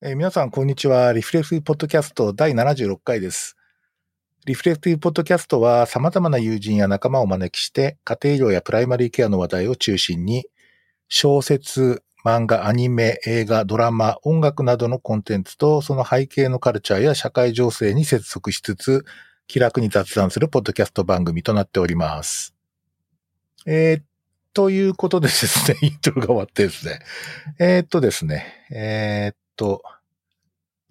えー皆さん、こんにちは。リフレクティブポッドキャスト第76回です。リフレクティブポッドキャストは様々な友人や仲間を招きして、家庭医療やプライマリーケアの話題を中心に、小説、漫画、アニメ、映画、ドラマ、音楽などのコンテンツと、その背景のカルチャーや社会情勢に接続しつつ、気楽に雑談するポッドキャスト番組となっております。えーということでですね、イントロが終わってですね。えーっとですね、えーっと、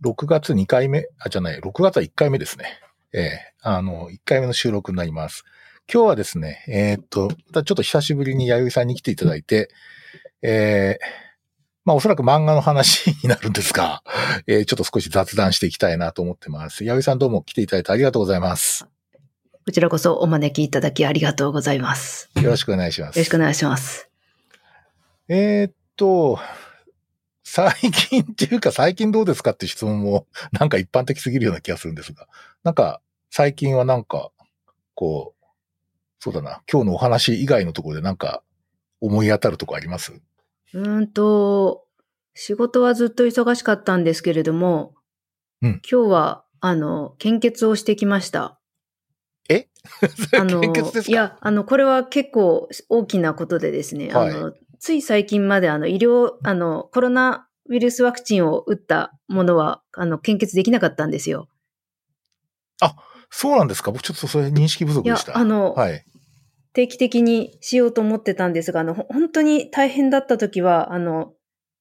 6月2回目、あ、じゃない、6月は1回目ですね。ええあの、1回目の収録になります。今日はですね、えーっと、またちょっと久しぶりに弥生さんに来ていただいて、えーまあおそらく漫画の話になるんですが、えーちょっと少し雑談していきたいなと思ってます。弥生さんどうも来ていただいてありがとうございます。こちらこそお招きいただきありがとうございます。よよろしくお願いします。ろしくお願いします。えーっと、最近っていうか最近どうですかって質問も なんか一般的すぎるような気がするんですが、なんか最近はなんか、こう、そうだな、今日のお話以外のところでなんか思い当たるとこあります？うーんと、仕事はずっと忙しかったんですけれども、うん。今日は、あの、献血をしてきました。え？あの、献血ですか？いや、あの、これは結構大きなことでですね、はい。あの、つい最近まであの、医療、あの、コロナウイルスワクチンを打ったものは、あの、献血できなかったんですよ。そうなんですか？僕ちょっとそれ認識不足いやでし、た。あの、はい。定期的にしようと思ってたんですが、あの、ほ本当に大変だった時は、あの、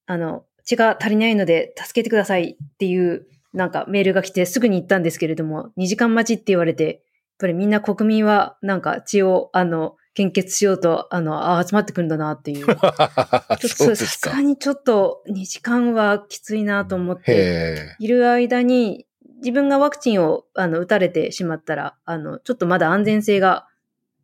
あの、血が足りないので助けてくださいっていう、なんかメールが来てすぐに行ったんですけれども、2時間待ちって言われて、やっぱりみんな国民はなんか血を、あの、献血しようと、あの、あ集まってくるんだなっていう。ちょっとさですがにちょっと2時間はきついなと思って、へいる間に、自分がワクチンをあの打たれてしまったら、あの、ちょっとまだ安全性が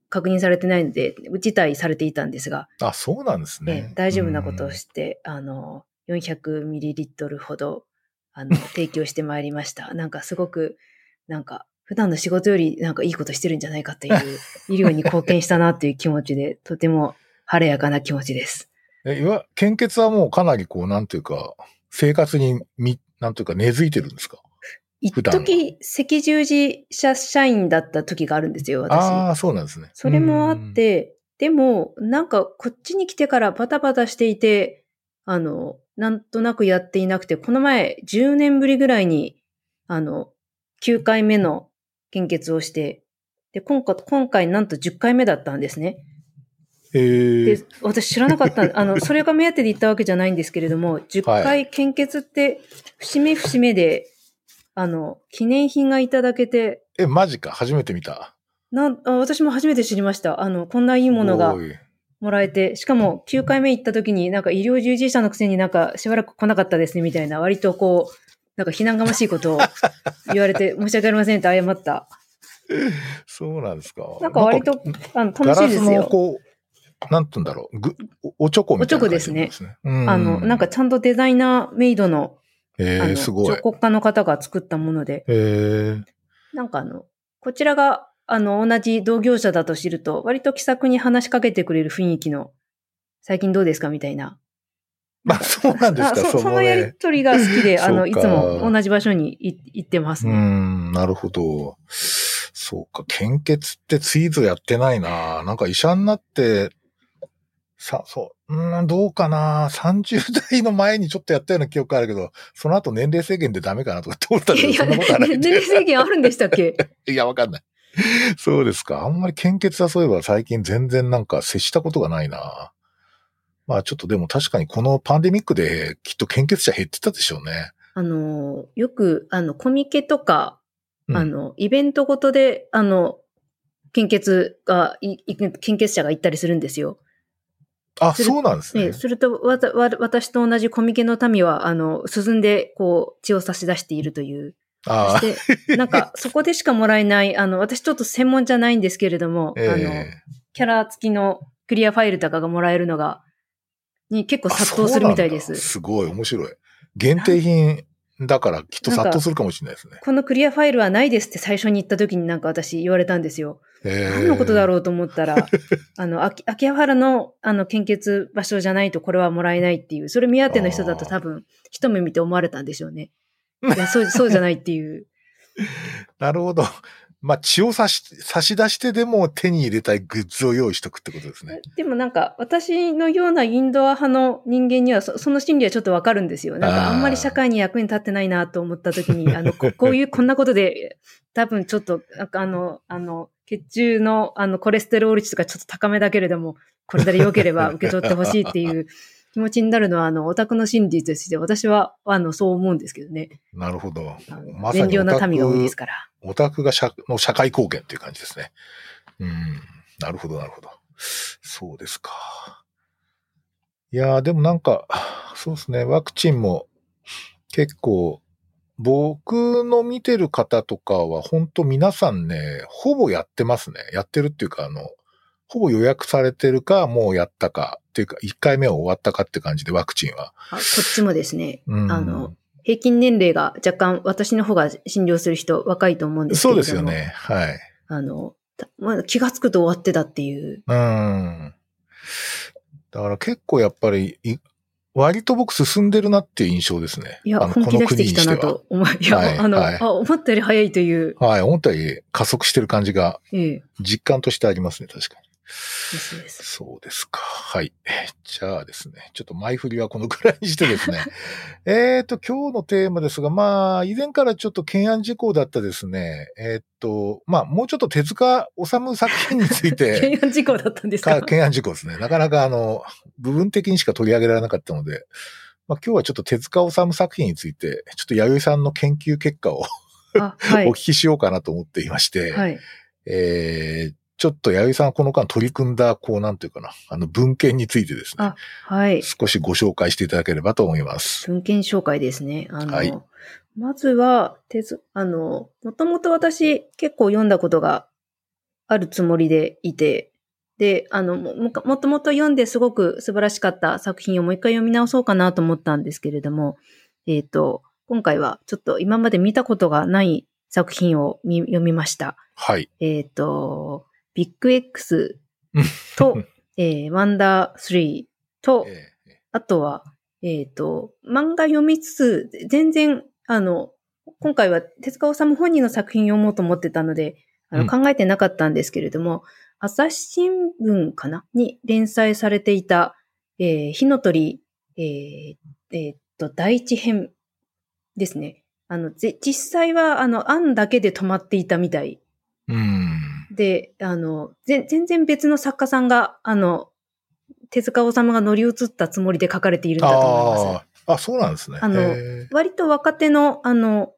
確認されてないので、打ち退されていたんですが、え。あ、そうなんですえねえ。大丈夫なことをして、あの、400ml ほど、あの、提供してまいりました。なんかすごく、なんか、普段の仕事よりなんかいいことしてるんじゃないかという、医療に貢献したなっていう気持ちで、とても晴れやかな気持ちです。え、いわ、献血はもうかなりこう、なんていうか、生活にみ、なんていうか根付いてるんですか？一時赤十字社社員だった時があるんですよ、私。ああ、そうなんですね。それもあって、でも、なんかこっちに来てからバタバタしていて、あの、なんとなくやっていなくて、この前10年ぶりぐらいに、あの、9回目の献血をして、で、今回、今回なんと10回目だったんですね。えで、私知らなかった、あの、それが目当てで行ったわけじゃないんですけれども、10は回献血って、節目節目で、あの、記念品がいただけて、え、マジか？初めて見た。なんあ私も初めて知りました。あの、こんないいものがもらえて、しかも9回目行った時になんか医療従事者のくせになんかしばらく来なかったですねみたいな割とこう、なんか非難がましいことを言われて 申し訳ありませんって謝った。そうなんですか。なんか割とあのガラスの楽しいですよ。こう、なんて言うんだろう。ぐ、おおちょこみたいな感じなんですね。うんあの、なんか、ちゃんとデザイナーメイドの、えー、すごい彫。刻家の方が作ったもので、えー、なんかあの、こちらが、あの、同じ同業者だと知ると、割と気さくに話しかけてくれる雰囲気の、最近どうですかみたいな。まあ、そうなんですか、あそそのねやりとりが好きで、あの、いつも同じ場所にい行ってますうね。ん、なるほど。そうか、献血ってツイートやってないな。なんか医者になって、さ、そう、うん、どうかな。30代の前にちょっとやったような記憶あるけど、その後年齢制限でダメかなとかって思ったけど、そんなことはない。年齢制限あるんでしたっけ？いや、わかんない。そうですか。あんまり献血はそういえば最近全然なんか接したことがないな。まあちょっとでも確かにこのパンデミックできっと献血者減ってたでしょうね。あの、よく、あの、コミケとか、うんあの、イベントごとで、あの、献血が、献血者が行ったりするんですよ。あ、そうなんですね。ね、すると、わた、わ、私と同じコミケの民は、あの、進んで、こう、血を差し出しているという。あそして、なんか、そこでしかもらえない、あの、私ちょっと専門じゃないんですけれども、あ、えあの、えキャラ付きのクリアファイルとかがもらえるのが、に結構殺到するみたいです。すごい、面白い。限定品だからきっと殺到するかもしれないですね。このクリアファイルはないですって最初に言った時になんか私言われたんですよ。え何のことだうろうと思ったら、あの、秋秋葉原の、あの、献血場所じゃないとこれはもらえないっていう、それ目当ての人だと多分、一目見て思われたんでしょうね。いや、そう、そうじゃないっていう。なるほど。まあ、血を差し、差し出してでも手に入れたいグッズを用意しとくってことですね。でもなんか、私のようなインドア派の人間にはそ、その心理はちょっとわかるんですよ。なんか、あんまり社会に役に立ってないなと思った時に、あの、ここういう、こんなことで、多分ちょっと、あの、あの、血中の、あの、コレステロール値とかちょっと高めだけれども、これで良ければ受け取ってほしいっていう気持ちになるのは、あの、オタクの心理として、私は、あの、そう思うんですけどね。なるほど。まさに善良な民が多いですから。オタクが社の社会貢献っていう感じですね。うん。なるほど、なるほど。そうですか。いやーでもなんか、そうですね、ワクチンも結構、僕の見てる方とかは本当皆さんね、ほぼやってますね。やってるっていうか、あの、ほぼ予約されてるか、もうやったか、っていうか、1回目は終わったかって感じで、ワクチンは。あこっちもですね、うんあの、平均年齢が若干、私の方が診療する人若いと思うんですけそう。ですよね。はい。あの、たまだ気がつくと終わってたっていう。うん。だから結構やっぱり、い割と僕進んでるなっていう印象ですね。いや、あの本気出してきたなと思い、いや、はいあの、はいあ、思ったより早いという、は。はい。思ったより加速してる感じがええ、実感としてありますね、確かに。ですです。そうですか。はい。じゃあですね、ちょっと前振りはこのくらいにしてですね。えっと、今日のテーマですが、まあ、以前からちょっと懸案事項だったですね。えっと、まあ、もうちょっと手塚治虫作品について、懸案事項だったんですか？か懸案事項ですね。なかなかあの、部分的にしか取り上げられなかったので、まあ、今日はちょっと手塚治虫作品について、ちょっと弥生さんの研究結果をあ、はい お聞。きしようかなと思っていまして、はい。えー、ちょっと弥生さんがこの間取り組んだ、こうなんていうかな、あの文献についてですねあ、はい。少しご紹介していただければと思います。文献紹介ですね。あの、はいまずは、手ず、あの、もともと私結構読んだことがあるつもりでいて、で、あの、も、ももともと読んですごく素晴らしかった作品をもう一回読み直そうかなと思ったんですけれども、えっ、と、今回はちょっと今まで見たことがない作品を見読みました。はい。えっ、と、ビッグ X と、えー、ワンダー3と、えあとは、えっ、と、漫画読みつつ、全然、あの、今回は手塚治虫本人の作品読もうと思ってたので、あうんの考えてなかったんですけれども、朝日新聞かなに連載されていた、えー火の鳥、えーえーっと、第一編ですね。あの、ぜ実際は、あの、案だけで止まっていたみたいーうん。で、あの、ぜ全然別の作家さんが、あの、手塚治虫が乗り移ったつもりで書かれているんだと思います。ああ、あ、そうなんですね。あの割と若手の、あの、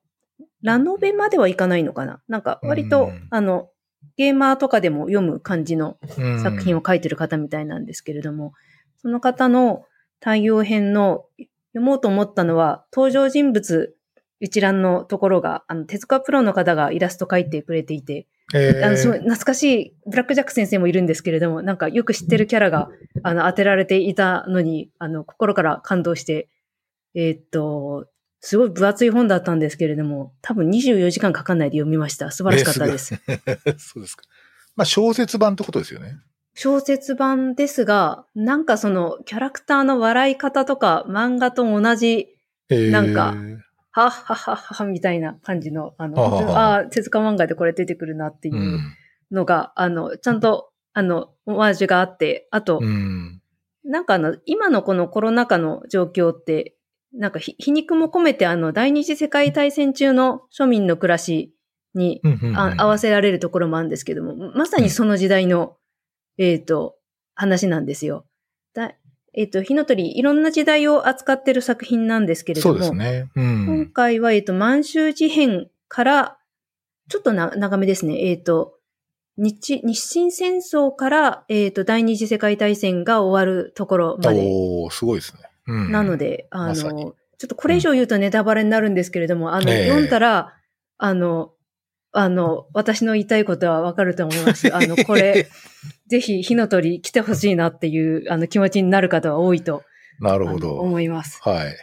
ラノベまではいかないのかな。なんか、割と、うんあの、ゲーマーとかでも読む感じのうん。作品を書いてる方みたいなんですけれども、その方の太陽編の読もうと思ったのは、登場人物一覧のところが、あの、手塚プロの方がイラスト描いてくれていて、えーあの、すごい懐かしい、ブラックジャック先生もいるんですけれども、なんかよく知ってるキャラが、あの、当てられていたのに、あの、心から感動して、えーっと、すごい分厚い本だったんですけれども、多分24時間かかんないで読みました。素晴らしかったです。そうですか。まあ、小説版ってことですよね。小説版ですが、なんかその、キャラクターの笑い方とか、漫画と同じ、えーなんかはっはっはっはみたいな感じの、あの、はははああ、手塚漫画でこれ出てくるなっていうう。ん。のが、あの、ちゃんと、あの、オマージュがあって、あと、うん。なんかあの、今のこのコロナ禍の状況って、なんかひ皮肉も込めてあの、第二次世界大戦中の庶民の暮らしに、合わせられるところもあるんですけども、まさにその時代の、えっ、と、話なんですよ。だえっ、と、火の鳥、いろんな時代を扱ってる作品なんですけれども、そうですね。う今ん。回は、えっ、と、満州事変から、ちょっとな長めですね。えっ、と、日、日清戦争から、えっ、と、第二次世界大戦が終わるところまで。おーすごいですね。うん。なので、あの、ちょっとこれ以上言うとネタバレになるんですけれども、あの、ええ読んだら、あの、あの、私の言いたいことはわかると思います。あの、これ、ぜひ火の鳥来てほしいなっていう、あの、気持ちになる方は多いと、なるほど。思います。はい。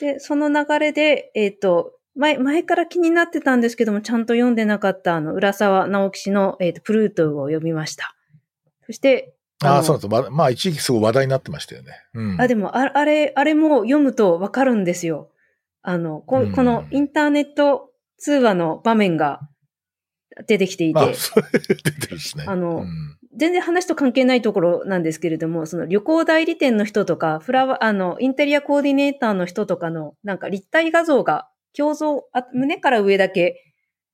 で、その流れで、えっ、と、前、前から気になってたんですけども、ちゃんと読んでなかった、あの、浦沢直樹氏の、えっ、と、プルートを読みました。そして、ああ、のそうなんです。ままあ、一時期すごい話題になってましたよね。うん。あ、でも、ああれ、あれも読むとわかるんですよ。あの、こうんこのインターネット通話の場面が出てきていて、あ、それ出てるですね。あのうん全然話と関係ないところなんですけれども、その旅行代理店の人とか、フラワー、あの、インテリアコーディネーターの人とかの、なんか立体画像が、胸像、あ胸から上だけ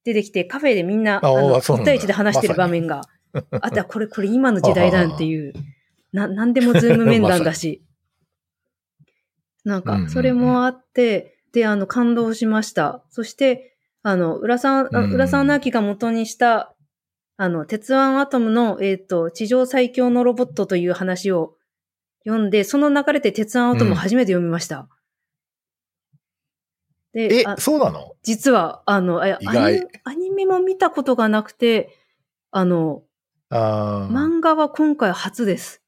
出てきて、カフェでみんな、ああの、そうなんだ。1対1で話してる場面が、あとはこれ、これ今の時代だっていう、な、なんでも Zoom 面談だし。なんか、それもあって、で、あの、感動しました。そして、あの、浦沢、浦沢直樹が元にした、あの、鉄腕アトムの、えっ、と、地上最強のロボットという話を読んで、その流れで鉄腕アトムを初めて読みました。で、えあ、そうなの？実は、あの、あアニアニメも見たことがなくて、あの、ああ。漫画は今回初です。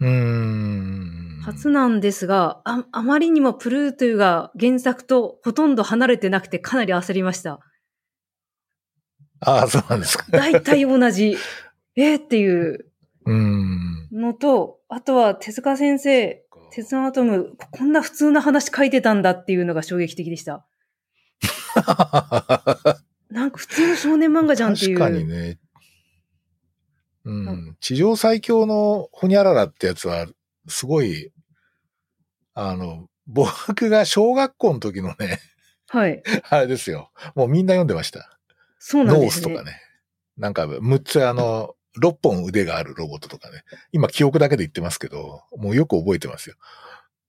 うーん。初なんですが、ああまりにもプルートゥが原作とほとんど離れてなくてかなり焦りました。ああ、そうなんですか。大体同じ。えーっていう。のと、あとは手塚先生、鉄腕アトム、こんな普通な話書いてたんだっていうのが衝撃的でした。なんか普通の少年漫画じゃんっていう。確かにね。うん。地上最強のホニャララってやつは、すごい、あの、僕が小学校の時のね、はい。あれですよ。もうみんな読んでました。そうなんノーですでね。スとかね。なんか、6つあの、6本腕があるロボットとかね。今記憶だけで言ってますけど、もうよく覚えてますよ。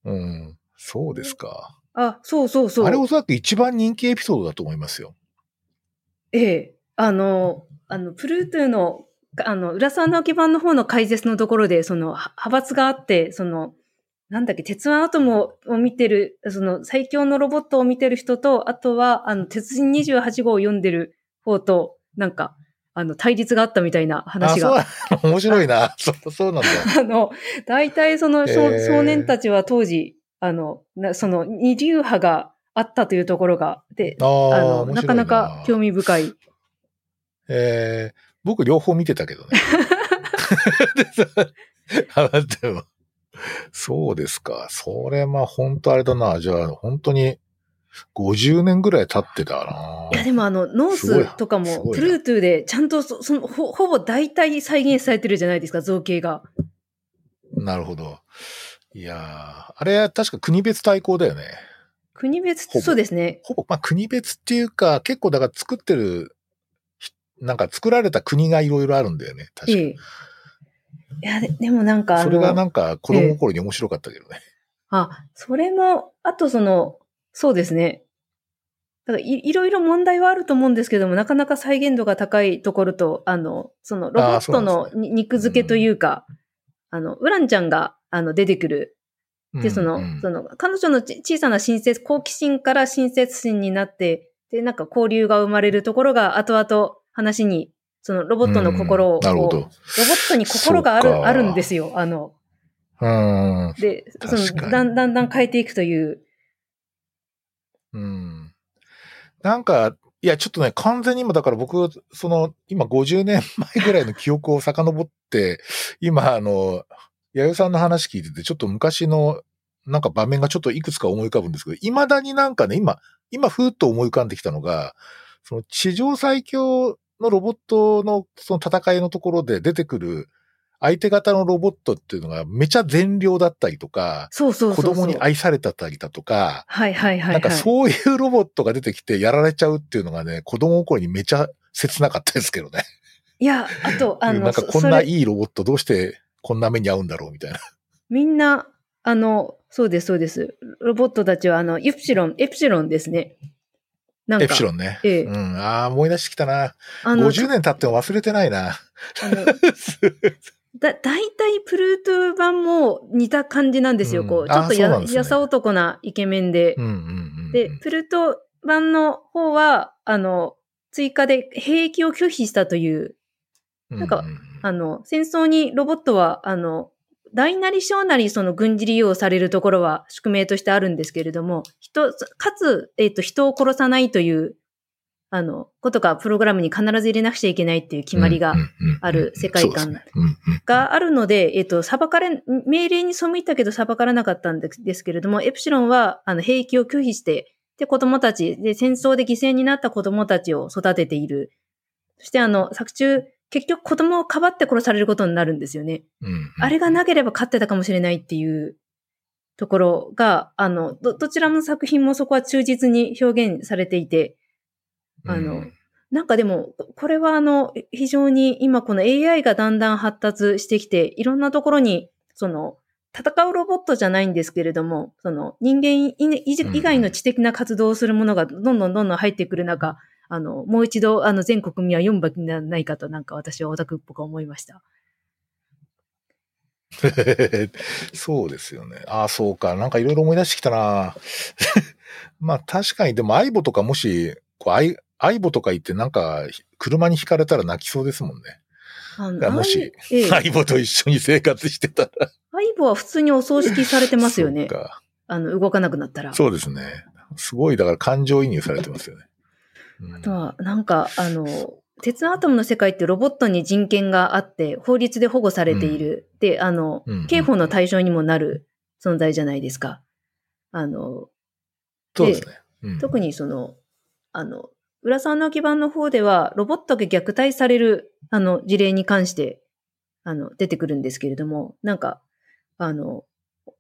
うん。そうですか。あ、そうそうそう。あれおそらく一番人気エピソードだと思いますよ。ええ。あの、あの、プルートゥの、あの、浦沢直樹版の方の解説のところで、その、は派閥があって、その、なんだっけ、鉄腕アトムを見てる、その、最強のロボットを見てる人と、あとは、あの、鉄人28号を読んでる方と、なんか、あの、対立があったみたいなあ、話そうが。な の面白いな。そう、そうなんだ。あの、大体その少,、へー少年たちは当時、あの、なその二流派があったというところが、で、あああの、なかなか興味深い。えー、僕両方見てたけどね。あ でもそうですか。それまあ本当あれだな。じゃあ本当に50年ぐらい経ってたないや、でもあの、ノースとかも、プルートゥで、ちゃんとそ、その、ほ、ほぼ大体再現されてるじゃないですか、造形が。なるほど。いやーあれ確か国別対抗だよね。国別そうですね。ほぼ、まあ国別っていうか結構だから作ってる、ひなんか作られた国がいろいろあるんだよね。確かええ。いや、ででもなんかそれがなんか子供心に面白かったけどね。あ、それも、あとその、そうですね。だからいいろいろ問題はあると思うんですけども、なかなか再現度が高いところと、あの、そのロボットのねに肉付けというか、あの、ウランちゃんが、あの、出てくる。で、その、うんうんその、彼女のち小さな親切、好奇心から親切心になって、で、なんか交流が生まれるところが、後々話に、そのロボットの心を、うんなるほどロボットに心がある、あるんですよ。あの、うん。で、その、だんだんだん変えていくという。うん。なんか、いや、ちょっとね、完全に今、だから僕、その、今50年前ぐらいの記憶を遡って、今、あの、弥生さんの話聞いてて、ちょっと昔の、なんか場面がちょっといくつか思い浮かぶんですけど、未だになんかね、今、今、ふーっと思い浮かんできたのが、その地上最強のロボットのその戦いのところで出てくる相手方のロボットっていうのがめちゃ善良だったりとか、そうそうそうそう。子供に愛されたりだとか、はいはいはい、はい。なんかそういうロボットが出てきてやられちゃうっていうのがね、子供心にめちゃ切なかったですけどね。いや、あと、あの、なんかそこんないいロボットどうしてこんな目に遭うんだろうみたいな。みんな、あの、そうですそうです。ロボットたちは、あの、イプシロン、エプシロンですね。なんか、エプシロンね。ええうん。ああ、思い出してきたな。あの、50年経っても忘れてないな。だ、大体プルート版も似た感じなんですよ。うんこう、ちょっとや、ねやさ男なイケメンで。うんうんうん。で、プルート版の方は、あの、追加で兵役を拒否したという、なんかううあの、戦争にロボットは、あの、大なり小なりその軍事利用されるところは宿命としてあるんですけれども、人、かつ、えっ、と、人を殺さないという、あの、ことがプログラムに必ず入れなくちゃいけないっていう決まりがある世界観があるので、えっ、と、裁かれ、命令に背いたけど裁からなかったんですけれども、エプシロンは、あの、兵役を拒否して、で、子供たち、で、戦争で犠牲になった子供たちを育てている。そして、あの、作中、結局子供をかばって殺されることになるんですよね。あれがなければ勝ってたかもしれないっていうところが、あの、ど、どちらの作品もそこは忠実に表現されていて、あのうんなんかでも、これはあの、非常に今この AI がだんだん発達してきて、いろんなところに、その、戦うロボットじゃないんですけれども、その人間以外の知的な活動をするものがどんどんどんどん入ってくる中、あの、もう一度、あの、全国民は読むべきではないかと、なんか私はオタクっぽく思いました。そうですよね。ああ、そうか。なんかいろいろ思い出してきたな。まあ確かに、でも相棒とかもし、こう相相棒とか言ってなんか車にひかれたら泣きそうですもんね。もし、ええ、相棒と一緒に生活してたら。相棒は普通にお葬式されてますよね。あの、動かなくなったら。そうですね。すごい、だから感情移入されてますよね。うんあとは、なんか、あの、鉄のアトムの世界ってロボットに人権があって、法律で保護されている。で、あのうんうん、刑法の対象にもなる存在じゃないですか。あの、そうですね。うん特にその、あの、浦沢の基盤の方では、ロボットが虐待される、あの、事例に関して、あの、出てくるんですけれども、なんか、あの、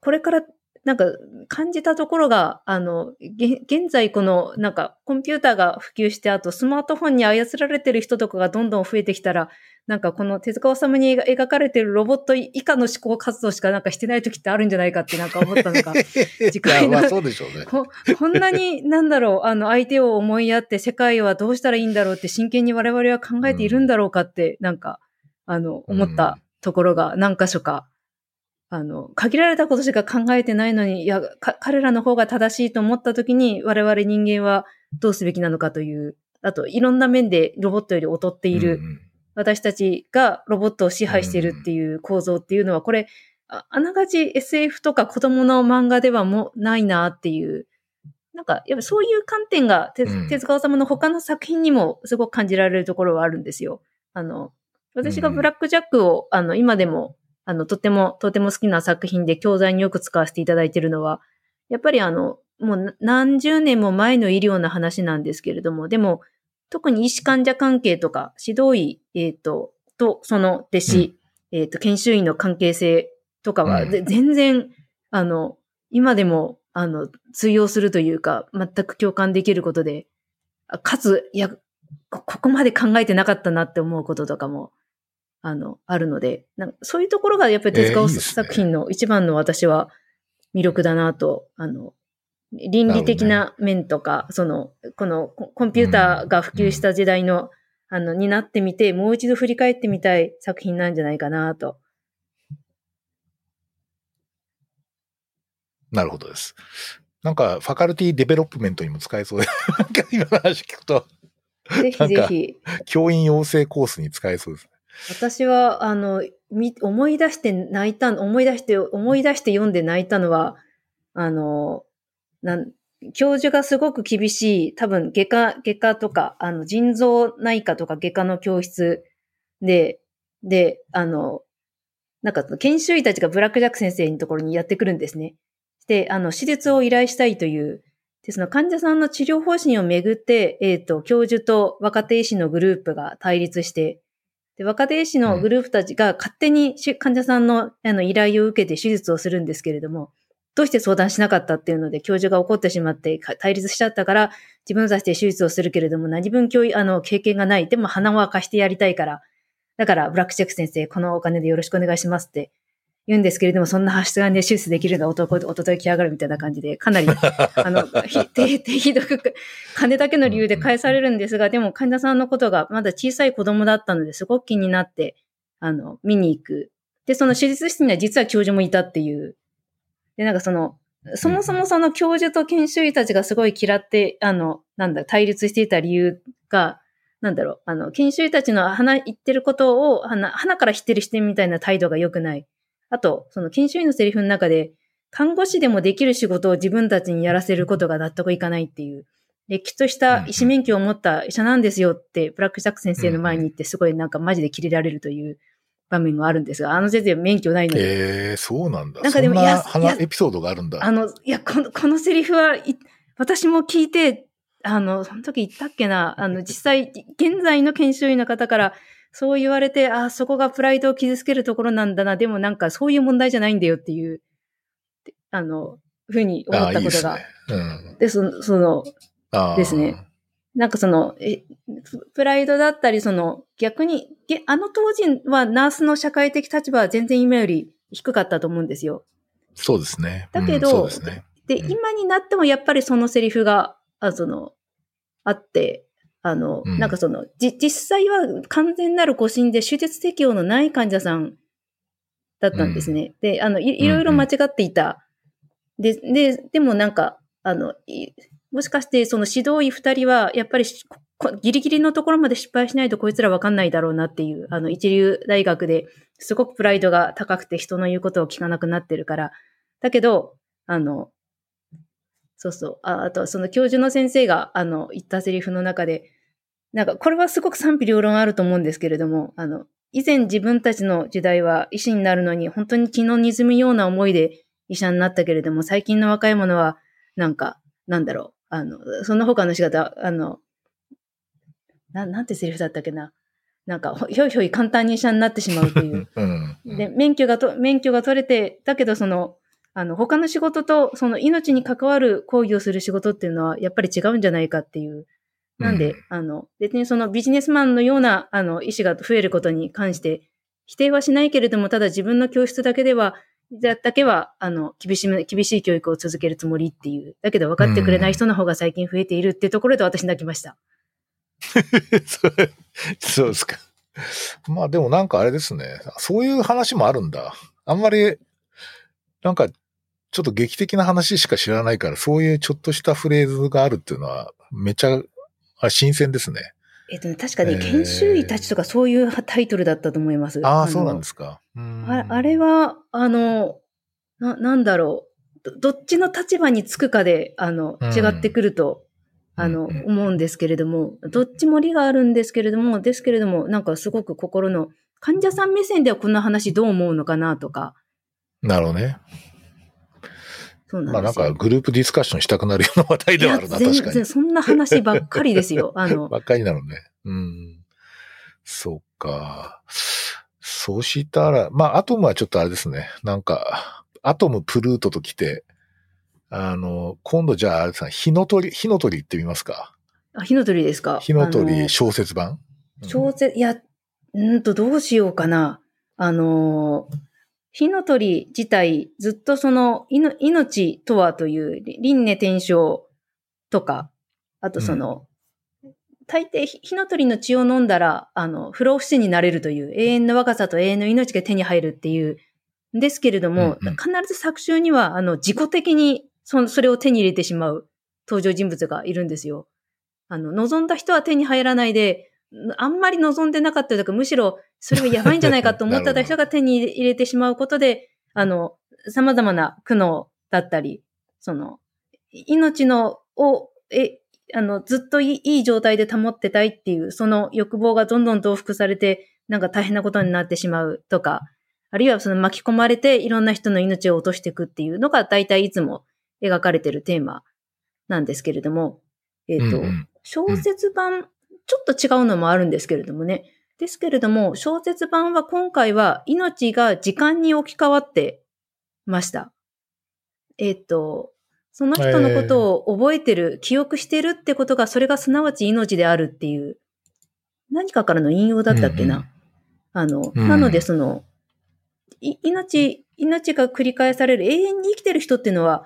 これから、なんか、感じたところが、あの、現在この、なんか、コンピューターが普及して、あと、スマートフォンに操られてる人とかがどんどん増えてきたら、なんか、この手塚治虫に描描かれてるロボット以下の思考活動しかなんかしてない時ってあるんじゃないかってなんか思ったのが、次回のそうでしょうね。ここんなに、なんだろう、あの、相手を思いやって世界はどうしたらいいんだろうって真剣に我々は考えているんだろうかって、なんか、あの、思ったところが何箇所か、あの、限られたことしか考えてないのに、いや、か彼らの方が正しいと思った時に、我々人間はどうすべきなのかという、あと、いろんな面でロボットより劣っている、うんうん私たちがロボットを支配しているっていう構造っていうのは、これ、ああながち SF とか子供の漫画ではもうないなっていう、なんか、やっぱそういう観点が手塚治虫の他の作品にもすごく感じられるところはあるんですよ。あの、私がブラックジャックを、あの、今でも、あの、とても、とても好きな作品で教材によく使わせていただいているのは、やっぱりあの、もうな何十年も前の医療の話なんですけれども、でも、特に医師患者関係とか、指導医、えっ、と、と、その弟子、えっ、と、研修医の関係性とかは、うんぜ全然、あの、今でも、あの、通用するというか、全く共感できることで、あかつ、いや、こここまで考えてなかったなって思うこととかも、あの、あるので、なんかそういうところがやっぱり手塚え作品の一番の私は魅力だなと、あの、倫理的な面とか、その、このココンピューターが普及した時代の、あの、になってみて、もう一度振り返ってみたい作品なんじゃないかなと。なるほどです。なんか、 faculty development にも使えそうで、今の話聞くと、ぜひぜひ。教員養成コースに使えそうです。私は、あの、み思い出して泣いた、思い出して、思い出して読んで泣いたのは、あの、なん、教授がすごく厳しい、多分外科、外科とか、あの、腎臓内科とか外科の教室で、で、あの、なんか、研修医たちがブラックジャック先生のところにやってくるんですね。で、あの、手術を依頼したいという、で、その患者さんの治療方針をめぐって、えっ、と、教授と若手医師のグループが対立して、で、若手医師のグループたちが勝手にし患者さんのあの依頼を受けて手術をするんですけれども、どうして相談しなかったっていうので、教授が怒ってしまってか対立しちゃったから、自分たちで手術をするけれども、何分教あの経験がない。でも鼻は貸してやりたいから。だから、ブラックチェック先生、このお金でよろしくお願いしますって言うんですけれども、そんな発がね、手術できるのは男、おとといきやがるみたいな感じで、かなり、あの、ひ、て、て、ひどく、金だけの理由で返されるんですが、でも患者さんのことがまだ小さい子供だったので、すごく気になって、あの、見に行く。で、その手術室には実は教授もいたっていう。で、なんかその、そもそもその教授と研修医たちがすごい嫌って、あの、なんだ、対立していた理由が、なんだろう、あの、研修医たちの鼻言ってることを、鼻、鼻から知ってる視点みたいな態度が良くない。あと、その研修医のセリフの中で、看護師でもできる仕事を自分たちにやらせることが納得いかないっていう、れっきとした医師免許を持った医者なんですよって、ブラックジャック先生の前に行ってすごいなんかマジで切れられるという場面があるんですが、あの先生免許ないので。ええー、そうなんだ。なんかでも、いや、エピソードがあるんだ。あの、いや、この、このセリフは、私も聞いて、あの、その時言ったっけな、あの、実際、現在の研修医の方から、そう言われて、あ、そこがプライドを傷つけるところなんだな、でもなんかそういう問題じゃないんだよっていう、あの、ふうに思ったことが。いいで、ねうん、その、その、ですね。なんかその、え、プライドだったり、その、逆に、あの当時はナースの社会的立場は全然今より低かったと思うんですよ。そうですね。だけど、うん、でねで、今になってもやっぱりそのセリフが、あその、あって、あの、うん、なんかその、じ、実際は完全なる誤診で手術適用のない患者さんだったんですね。で、あのい、いろいろ間違っていた。で、で、でもなんか、あの、もしかしてその指導医二人は、やっぱりギリギリのところまで失敗しないとこいつらわかんないだろうなっていう、あの、一流大学ですごくプライドが高くて人の言うことを聞かなくなってるから。だけど、あの、そうそう。ああと、その教授の先生が、あの、言ったセリフの中で、なんか、これはすごく賛否両論あると思うんですけれども、あの、以前自分たちの時代は医師になるのに本当に気の滲むような思いで医者になったけれども、最近の若い者は、なんか、なんだろう、あの、その他の仕方、あの、ななんてセリフだったっけな。なんか、ひょいひょい簡単に医者になってしまうという。うん、で、免許がと、免許が取れて、だけどその、あの、他の仕事と、その命に関わる行為をする仕事っていうのは、やっぱり違うんじゃないかっていう。なんで、うん、あの、別にそのビジネスマンのような、あの、医師が増えることに関して、否定はしないけれども、ただ自分の教室だけでは、だだけは、あの、厳しい、厳しい教育を続けるつもりっていう。だけど分かってくれない人の方が最近増えているっていうところで私泣きました。そうですか。まあでもなんかあれですね。そういう話もあるんだ。あんまり、なんか、ちょっと劇的な話しか知らないから、そういうちょっとしたフレーズがあるっていうのは、めちゃ、新鮮ですね。えっとね、確かに、研修医たちとかそういうタイトルだったと思います。ああ、そうなんですか。ああれは、あの、な、なんだろう。どっちの立場につくかで、あの、違ってくると、うん、あの、思うんですけれども、どっちも理があるんですけれども、ですけれども、なんかすごく心の、患者さん目線ではこんな話どう思うのかなとか。なるほどね。そうなんですまあなんかグループディスカッションしたくなるような話題ではあるな、確かに。そんな話ばっかりですよ。あの。ばっかりなのね。うん。そっか。そうしたら、まあ、アトムはちょっとあれですね。なんか、アトムプルートと来て、あの、今度じゃあ、あれですね、火の鳥、火の鳥行ってみますか？あ、火の鳥ですか？火の鳥小説版？小説、いや、うんと、どうしようかな。あの火の鳥自体、ずっとその、命とはという、輪廻転生とか、あとその、うん、大抵火の鳥の血を飲んだら、あの、不老不死になれるという、永遠の若さと永遠の命が手に入るっていう、ですけれども、うんうん、必ず作中には、あの、自己的にそそれを手に入れてしまう登場人物がいるんですよ。あの、望んだ人は手に入らないで、あんまり望んでなかったとか、むしろそれはやばいんじゃないかと思ってた 人が手に入れてしまうことで、あの、様々な苦悩だったり、その、命の、を、え、あの、ずっといい状態で保ってたいっていう、その欲望がどんどん増幅されて、なんか大変なことになってしまうとか、あるいはその巻き込まれていろんな人の命を落としていくっていうのが大体いつも描かれてるテーマなんですけれども、えっ、ー、と、うんうん、小説版ちょっと違うのもあるんですけれどもね。ですけれども、小説版は今回は命が時間に置き換わってました。えっ、ー、と、その人のことを覚えてる、えー、記憶してるってことが、それがすなわち命であるっていう、何かからの引用だったっけな？うんうん、あの、うん、なのでその、命、命が繰り返される、永遠に生きてる人っていうのは、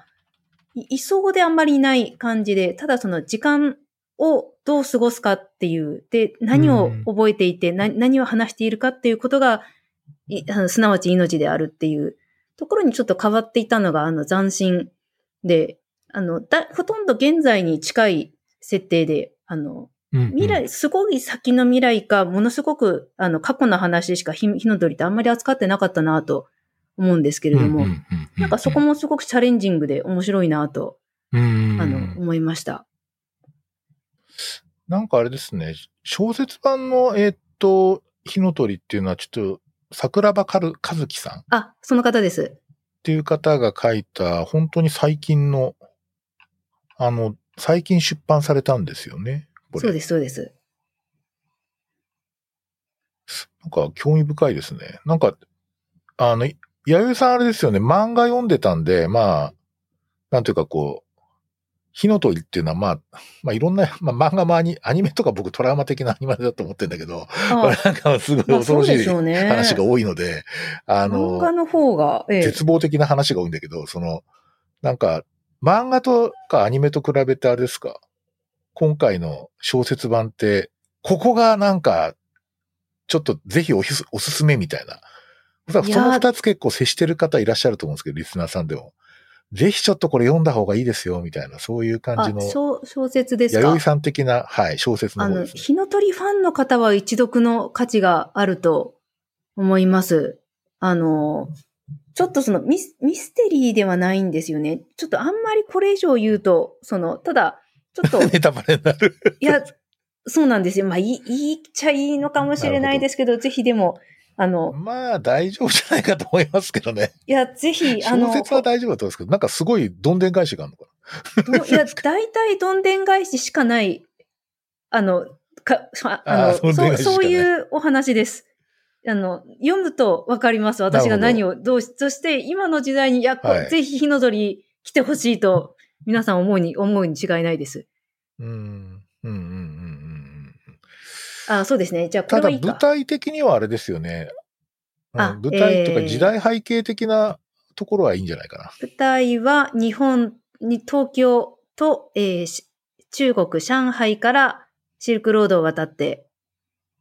いそうであんまりいない感じで、ただその時間をどう過ごすかっていう、で、何を覚えていて、うん、何を話しているかっていうことが、すなわち命であるっていうところにちょっと変わっていたのが、あの、斬新で、あの、だ、ほとんど現在に近い設定で、あの、未来、すごい先の未来か、ものすごく、あの、過去の話しか火の鳥ってあんまり扱ってなかったなと思うんですけれども、なんかそこもすごくチャレンジングで面白いなと、うんあの、思いました。なんかあれですね、小説版の、えーっと、火の鳥っていうのはちょっと、桜庭かる和樹さん？っあ、その方です。ていう方が書いた、本当に最近の、あの、最近出版されたんですよね？これそうです、そうです。なんか興味深いですね。なんか、あの、弥生さんあれですよね、漫画読んでたんで、まあ、なんていうかこう、火の鳥っていうのはまあ、まあいろんな、まあ漫画もアニアニメとか僕トラウマ的なアニメだと思ってんだけど、これあ なんかすごいまあ恐ろしい話が多いので、あ漫画の、の方が、ええ絶望的な話が多いんだけど、その、なんか、漫画とかアニメと比べてあれですか？今回の小説版って、ここがなんか、ちょっとぜひおひすおすすめみたいな。おその二つ結構接してる方いらっしゃると思うんですけど、リスナーさんでも。ぜひちょっとこれ読んだ方がいいですよ、みたいな、そういう感じあの、小小説ですか？弥生さん的な、はい、小説のあの、方ですね。火の鳥ファンの方は一読の価値があると思います。あの、ちょっとそのミスミステリーではないんですよね。ちょっとあんまりこれ以上言うと、その、ただ、ちょっと、ネタバレになる。いや、そうなんですよ。まあ、いい、言っちゃいいのかもしれないですけど、ぜひでも、あの、まあ、大丈夫じゃないかと思いますけどね。いや、ぜひ、あの、小説は大丈夫だと思うんですけど、なんかすごいどんでん返しがあるのかどいや、大体どんでん返ししかない、あの、か、ああのそう、そういうお話です。あの、読むとわかります。私が何を、どうし、そして今の時代に、いや、こはいぜひ火の鳥来てほしいと、皆さん思うに、思うに違いないです。な。うん。うんうんうんうん。あそうですね。じゃあ、こただれはいいか。舞台的にはあれですよね。うんあ舞台とかえー時代背景的なところはいいんじゃないかな。舞台は日本に、東京と、えーし中国、上海からシルクロードを渡って、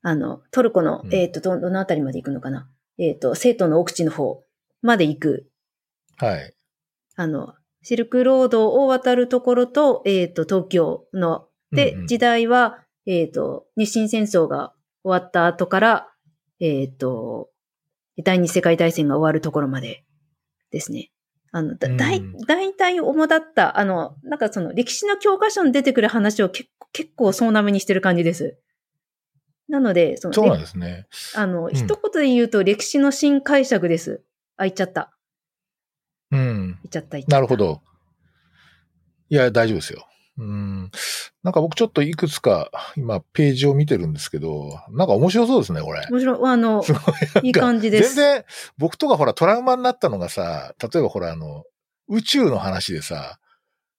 あの、トルコの、うんえっ、と、ど、どのあたりまで行くのかな？えっ、と、生徒の奥地の方まで行く、はい。あの、シルクロードを渡るところと、えっ、と、東京の、で、うんうん時代は、えっ、と、日清戦争が終わった後から、えっ、と、第二次世界大戦が終わるところまでですね。あの、だ、だいうん、大体主だった、あの、なんかその歴史の教科書に出てくる話を結構、結構総なめにしてる感じです。なので、その、そうなんれですね。あの、ん一言で言うと歴史の新解釈です。あ、言っちゃった。うん。言っちゃった、言っちゃった。なるほど。いや、大丈夫ですよ。うん。なんか僕ちょっといくつか今ページを見てるんですけど、なんか面白そうですね、これ。面白い。あの、い。いい感じです全然、僕とかほらトラウマになったのがさ、例えばほらあの、宇宙の話でさ、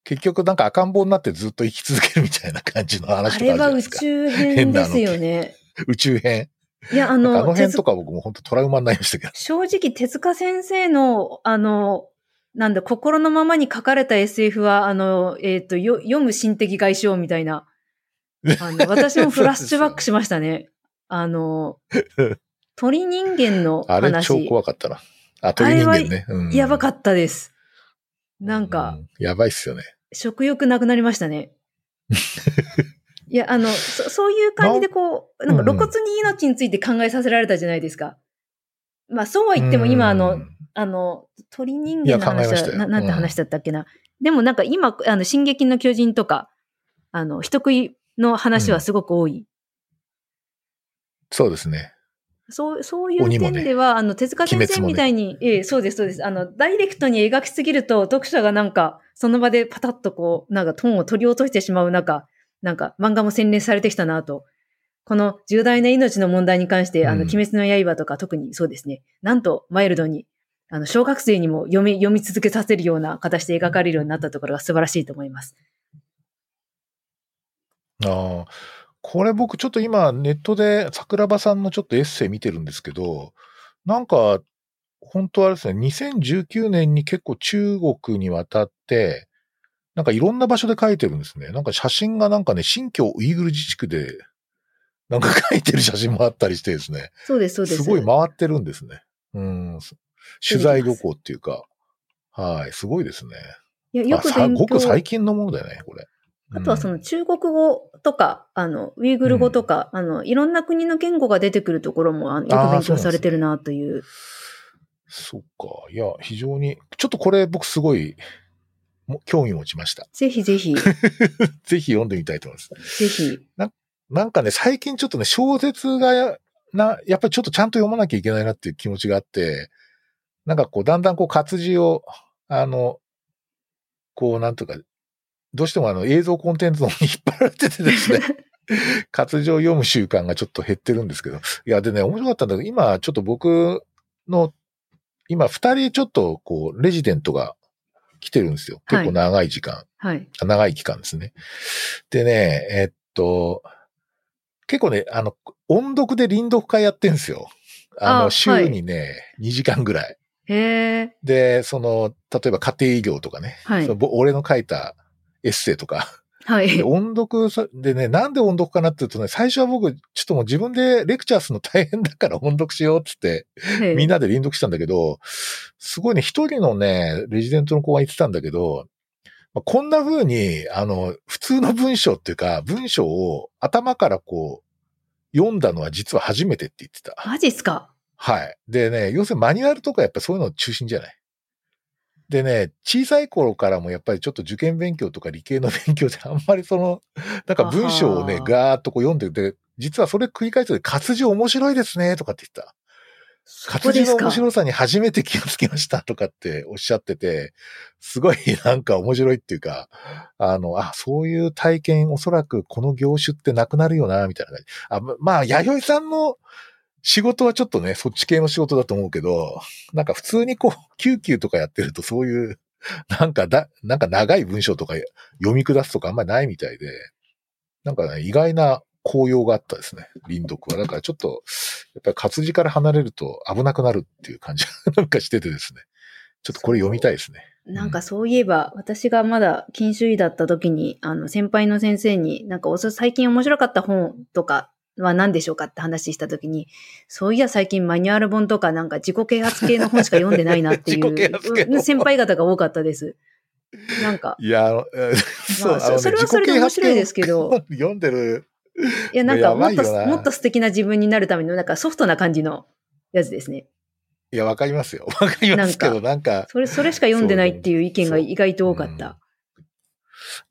結局なんか赤ん坊になってずっと生き続けるみたいな感じのあ話とかあるじゃれは宇ないですか。宙編ですよね。宇宙編。いや、あなんかあの、辺とか僕も本当トラウマになりましたけど。正直、手塚先生の、あの、なんだ、心のままに書かれた SF は、あの、えっ、と、よ読む心的外傷みたいな。あの、私もフラッシュバックしましたね。あの、鳥人間の あれ超話、怖かったな。あ、鳥人間ね。うんやばかったです。なんか、うやばいっすよね。食欲なくなりましたね。いや、あの、そそういう感じでこう、なんか露骨に命について考えさせられたじゃないですか。まあ、そうは言っても今、あの、うんあの、鳥人間の話は、ななんて話だったっけな。でもなんか今、あの、進撃の巨人とか、あの、人食いの話はすごく多い。そうですね。そう、そういう点では、あの、手塚先生みたいに、ええ、そうです、そうです。あの、ダイレクトに描きすぎると、読者がなんか、その場でパタッとこう、なんかトーンを取り落としてしまう中、なんか漫画も洗練されてきたなと。この重大な命の問題に関して、あの、うん鬼滅の刃とか特にそうですね。なんと、マイルドに、あの、小学生にも読み、読み続けさせるような形で描かれるようになったところが素晴らしいと思います。ああ。これ僕ちょっと今ネットで桜庭さんのちょっとエッセイ見てるんですけど、なんか、本当はあれですね、2019年に結構中国に渡って、なんかいろんな場所で書いてるんですね。なんか写真がなんかね、新疆ウイグル自治区で、なんか書いてる写真もあったりしてですね。そうです、そうです。すごい回ってるんですね。うん。取材旅行っていうか。はい、すごいですね。いや、よく勉強ごく最近のものだよね、これ。あとはその中国語とか、あの、ウイグル語とか、あの、いろんな国の言語が出てくるところも、あのよく勉強されてるなという。そっか。いや、非常に、ちょっとこれ僕すごい、も興味持ちました。ぜひぜひ、ぜひ読んでみたいと思います。ぜひ。なんかね、最近ちょっとね、小説がや、な、やっぱりちょっとちゃんと読まなきゃいけないなっていう気持ちがあって、なんかこう、だんだんこう、活字を、あの、こう、なんとか、どうしてもあの、映像コンテンツの方に引っ張られててですね、活字を読む習慣がちょっと減ってるんですけど。いや、でね、面白かったんだけど、今、ちょっと僕の、今、二人ちょっと、こう、レジデントが来てるんですよ。結構長い時間。はい。長い期間ですね。でね、えっと、結構ね、あの、音読で臨読会やってんですよ。あの、あ週にね、2時間ぐらい。へえ。で、その、例えば家庭医療とかね、はいそのぼ俺の書いたエッセイとか、はいで。音読さ、でね、なんで音読かなっていうとね、最初は僕、ちょっともう自分でレクチャーするの大変だから音読しようって言って、みんな。なで臨読したんだけど、すごいね、一人のね、レジデントの子が言ってたんだけど、まあこんな風に、あの、普通の文章っていうか、文章を頭からこう、読んだのは実は初めてって言ってた。マジっすか？はい。でね、要するにマニュアルとかやっぱそういうの中心じゃない？でね、小さい頃からもやっぱりちょっと受験勉強とか理系の勉強であんまりその、なんか文章をね、ガーッとこう読んでて、実はそれ繰り返してて活字面白いですね、とかって言った。そ活字の面白さに初めて気がつきましたとかっておっしゃってて、すごいなんか面白いっていうか、あの、あ、そういう体験おそらくこの業種ってなくなるよな、みたいな感じ。あままあ、弥生さんの仕事はちょっとね、そっち系の仕事だと思うけど、なんか普通にこう、救急とかやってるとそういう、なんかだ、なんか長い文章とか読み下すとかあんまりないみたいで、なんかね、意外な効用があったですね、臨読は。だからちょっと、やっぱり活字から離れると危なくなるっていう感じが なんかしててですね。ちょっとこれ読みたいですね。なんかそういえば、私がまだ研修医だった時に、あの、先輩の先生に、なんかおそ最近面白かった本とかは何でしょうかって話した時に、そういや最近マニュアル本とかなんか自己啓発系の本しか読んでないなっていう本先輩方が多かったです。なんか、いや、あの、えーまあそそれはそれで面白いですけど。読んでる。いやなんかもっと、もっと素敵な自分になるためのなんかソフトな感じのやつですね。いや、わかりますよ。わかりますけど、なんか、それ、それしか読んでないっていう意見がそう意外と多かった。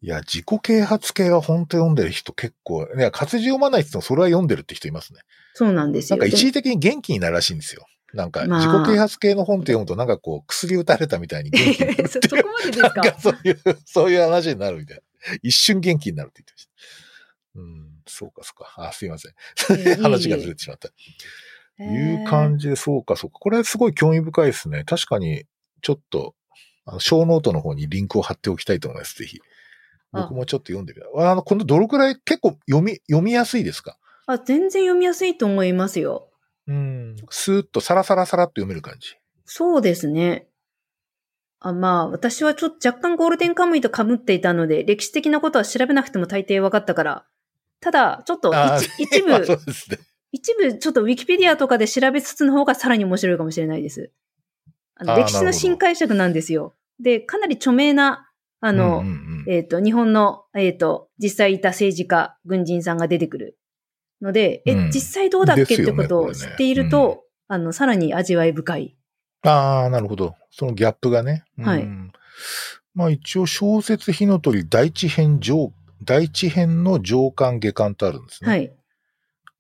いや、自己啓発系は本当読んでる人結構、いや、活字読まないって言ってもそれは読んでるって人いますね。そうなんですよ。なんか一で時的に元気になるらしいんですよ。なんか、まあ自己啓発系の本って読むと、なんかこう、薬打たれたみたいに元気になるっ そこまでです なんかかそういう、そういう話になるみたいな。一瞬元気になるって言ってました。うん、そうか、そうか。あ、すいません。ええ話がずれてしまった。いう感じで、そうか、そうか。これすごい興味深いですね。確かに、ちょっと、あの、ショーノートの方にリンクを貼っておきたいと思います。ぜひ。あ僕もちょっと読んでみたい。あの、このどのくらい結構読み、読みやすいですか？あ、全然読みやすいと思いますよ。うん。スーッとサラサラサラっと読める感じ。そうですね。あまあ、私はちょっと若干ゴールデンカムイと被っていたので、歴史的なことは調べなくても大抵分かったから。ただ、ちょっとあ一一 まあそう部、ですね。一部ちょっとウィキペディアとかで調べつつの方がさらに面白いかもしれないです。あの歴史の新解釈なんですよ。で、かなり著名な、あの、うんうんうんえっ、と、日本の、えっ、と、実際いた政治家、軍人さんが出てくるので、え、うん実際どうだっけってことを知っていると、あの、さらに味わい深い。ああ、なるほど。そのギャップがね。はいうんまあ一応小説火の鳥第一編上、第一編の上巻下巻とあるんですね。。はいい。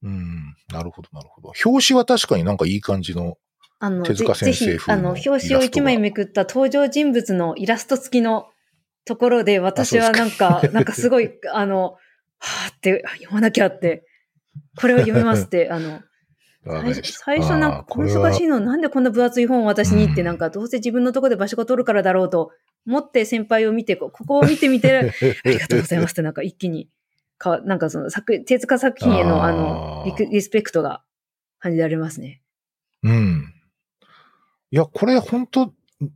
うん。なるほど、なるほど。表紙は確かになんかいい感じの。あの、手塚先生ひ、あの、風の表紙を一枚めくった登場人物のイラスト付きのところで、私はなんか、なんかすごい、あの、はーって、読まなきゃって、これを読めますって、あの、最初最初なんか小難しいのなんでこんな分厚い本を私にってうんなんかどうせ自分のとこで場所が取るからだろうと思って先輩を見てこここを見てみて ありがとうございますってなんか一気にかなんかその作手塚作品へのあのリクリスペクトが感じられますね。うん。いや、これ本当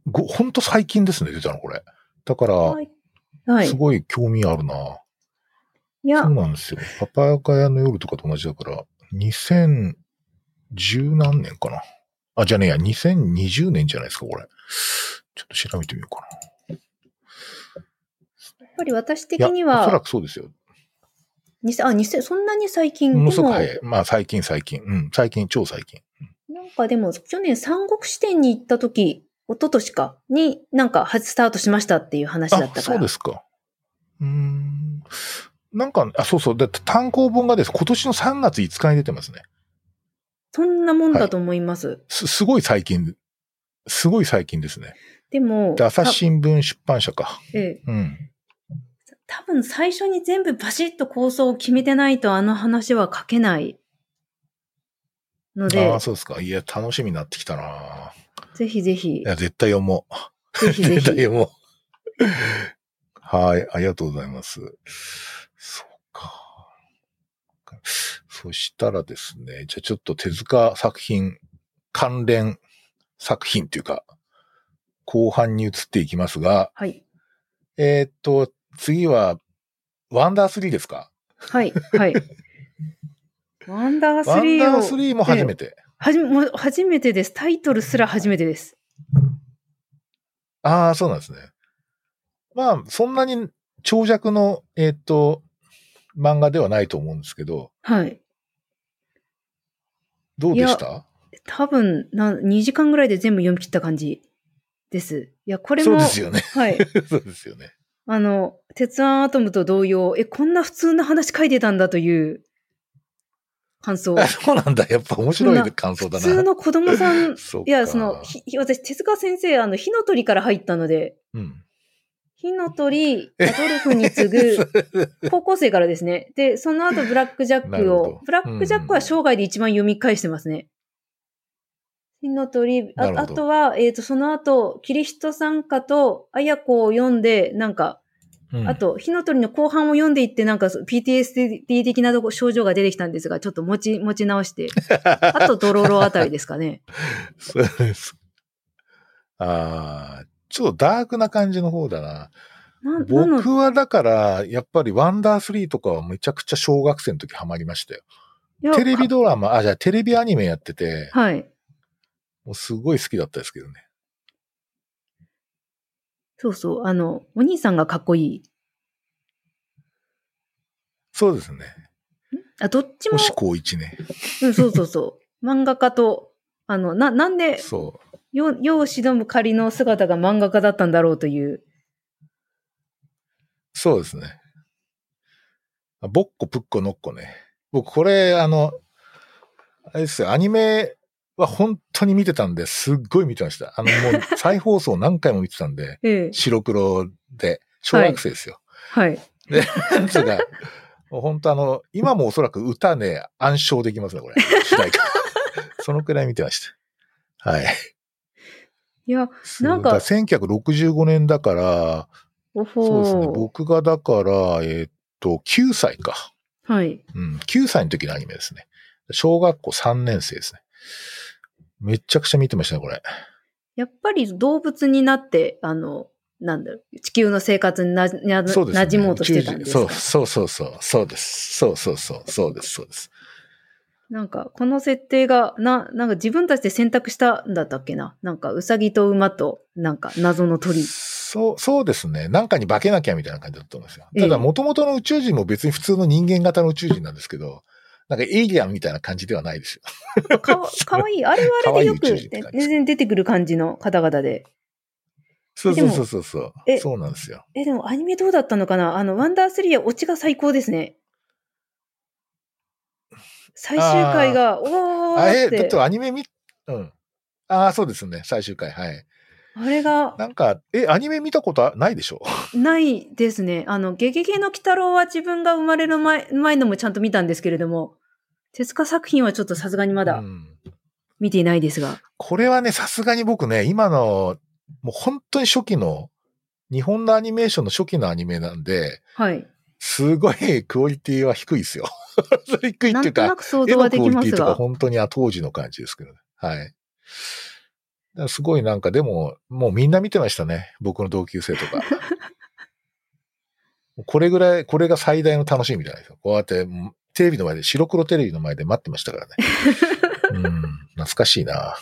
ご、本当最近ですね、出たの、これ。だから、はい。はいす。ごい興味あるな。いやそう、なんですよ。パパヤカヤの夜とかと同じだから、2010何年かな。あ、じゃねえや、2020年じゃないですか、これ。ちょっと調べてみようかな。やっぱり私的におそらは、くそうですよ。あ、にせそんなに最近ものですもごく早い。まあ、最近、最近。うん、最近、超最近。ななんかでも、去年三国支店に行った時、一昨年か、になんか初スタートしましたっていう話だったから。あ、そうですか。うーん。なんか、あ、そうそう。だって単行本がです。今年の3月5日に出てますね。そんなもんだと思います。す、すごい最近、すごい最近ですね。でも、で、朝日新聞出版社か。たええ、うん。多分最初に全部バシッと構想を決めてないとあの話は書けないのでああ、、そうですか。いや、楽しみになってきたなぜひぜひい、や、絶対読もう。ぜひぜ絶対ひ。読もう。はい、ありがとうございます。そうか。そしたらですね、じゃあちょっと手塚作品、関連作品というか、後半に移っていきますが、はい。えーっと、次は、ワンダー3ですか？はい。はい。ワンダーワン3を。ダー3も初めて。はじめ、もう初めてです。タイトルすら初めてです。ああ、そうなんですね。まあ、そんなに長尺の、えーっと、漫画ではないと思うんですけど、はい。どうでした？多分、な、2時間ぐらいで全部読み切った感じです。いや、これも、そうですよね。はい。そうですよね。あの、鉄腕アトムと同様、え、こんな普通の話書いてたんだという感想。あ そうなんだ。やっぱ面白い感想普だな。通の子供さん、そうかいや、その、ひ私、手塚先生、あの、火の鳥から入ったので、うん。火の鳥、アドルフに次ぐ、高校生からですね。で、その後ブラックジャックを、ブラックジャックは生涯で一番読み返してますね。火の鳥、ああとは、えっ、と、その後、キリスト参加と綾子を読んで、なんか、うんあ、と、火の鳥の後半を読んでいって、なんか、PTSD 的な症状が出てきたんですが、ちょっと持ち、持ち直して。あと、ドロロあたりですかね。そうです。ああ、ちょっとダークな感じの方だな。な、僕はだから、やっぱりワンダー3とかはめちゃくちゃ小学生の時ハマりましたよ。テレビドラマ、あ、じゃあテレビアニメやってて、はい。もうすごい好きだったですけどね。そうそう。あの、お兄さんがかっこいい。そうですね。あ、どっちも、星光一ね。うん、そうそうそう。漫画家と、あの、な、なんで、そう。よ、世を忍ぶ仮の姿が漫画家だったんだろうという。そうですね。あボッコプッコノッコね。僕これ、あの、あれですよ、アニメは本当に見てたんで、すっごい見てました。あの、もう 再放送何回も見てたんで、ええ。白黒で、小学生ですよ。はい。なんつうか、もう本当あの、今もおそらく歌ね、暗唱できますね、これ。主題歌。そのくらい見てました。はい。いや、なんかそうだ1965年だから、そうですね。僕がだから、えーっと、9歳か。はい。うん、9歳の時のアニメですね。小学校3年生ですね。めちゃくちゃ見てましたね、これ。やっぱり動物になって、あの、なんだろう、地球の生活にな、な、ね。馴染もうとしてたんですか？そうそうそうそう。そうです。そうそうそう。そうです。そうです。なんか、この設定が、な、なんか自分たちで選択したんだったっけな？なんか、ウサギと馬と、なんか、謎の鳥。そう、そうですね。なんかに化けなきゃみたいな感じだったんですよ。ええただ、元々の宇宙人も別に普通の人間型の宇宙人なんですけど、なんかエイリアンみたいな感じではないですよ。かわ、かわいい。あれはあれでよく、全然出てくる感じの方々で。そうそうそうそうそうえ。そうなんですよ。え、でもアニメどうだったのかな？あの、ワンダースリーはオチが最高ですね。最終回が、おーあ、え、だって、アニメ見、うん。ああ、そうですね。最終回。はい。あれがなんか、え、アニメ見たことはないでしょ？ないですね。あの、ゲゲゲの鬼太郎は自分が生まれる前前のもちゃんと見たんですけれども、手塚作品はちょっとさすがにまだうん見ていないですが。これはね、さすがに僕ね、今の、もう本当に初期の、日本のアニメーションの初期のアニメなんで、はい。すごいクオリティは低いですよ。低いっていうかなんとな、く想絵の像はでクオリティとかきますが。本当にあ当時の感じですけどね。はい。すごいなんか、でも、もうみんな見てましたね。僕の同級生とか。これぐらい、これが最大の楽しみじゃないですか。こうやって、テレビの前で、白黒テレビの前で待ってましたからね。うん、懐かしいな。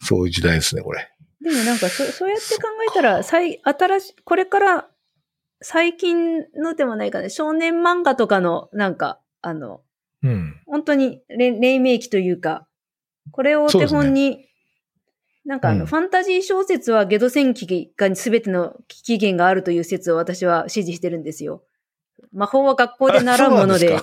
そういう時代ですね、これ。でもなんかそ、そうやって考えたら、最、新しい、これから、最近のでもないかね、少年漫画とかの、なんか、あの、うん。本当に黎黎明期というか、これをお手本に、なんかあの、うんファンタジー小説はゲド戦記が全ての起源があるという説を私は支持してるんですよ。魔法は学校で習うもので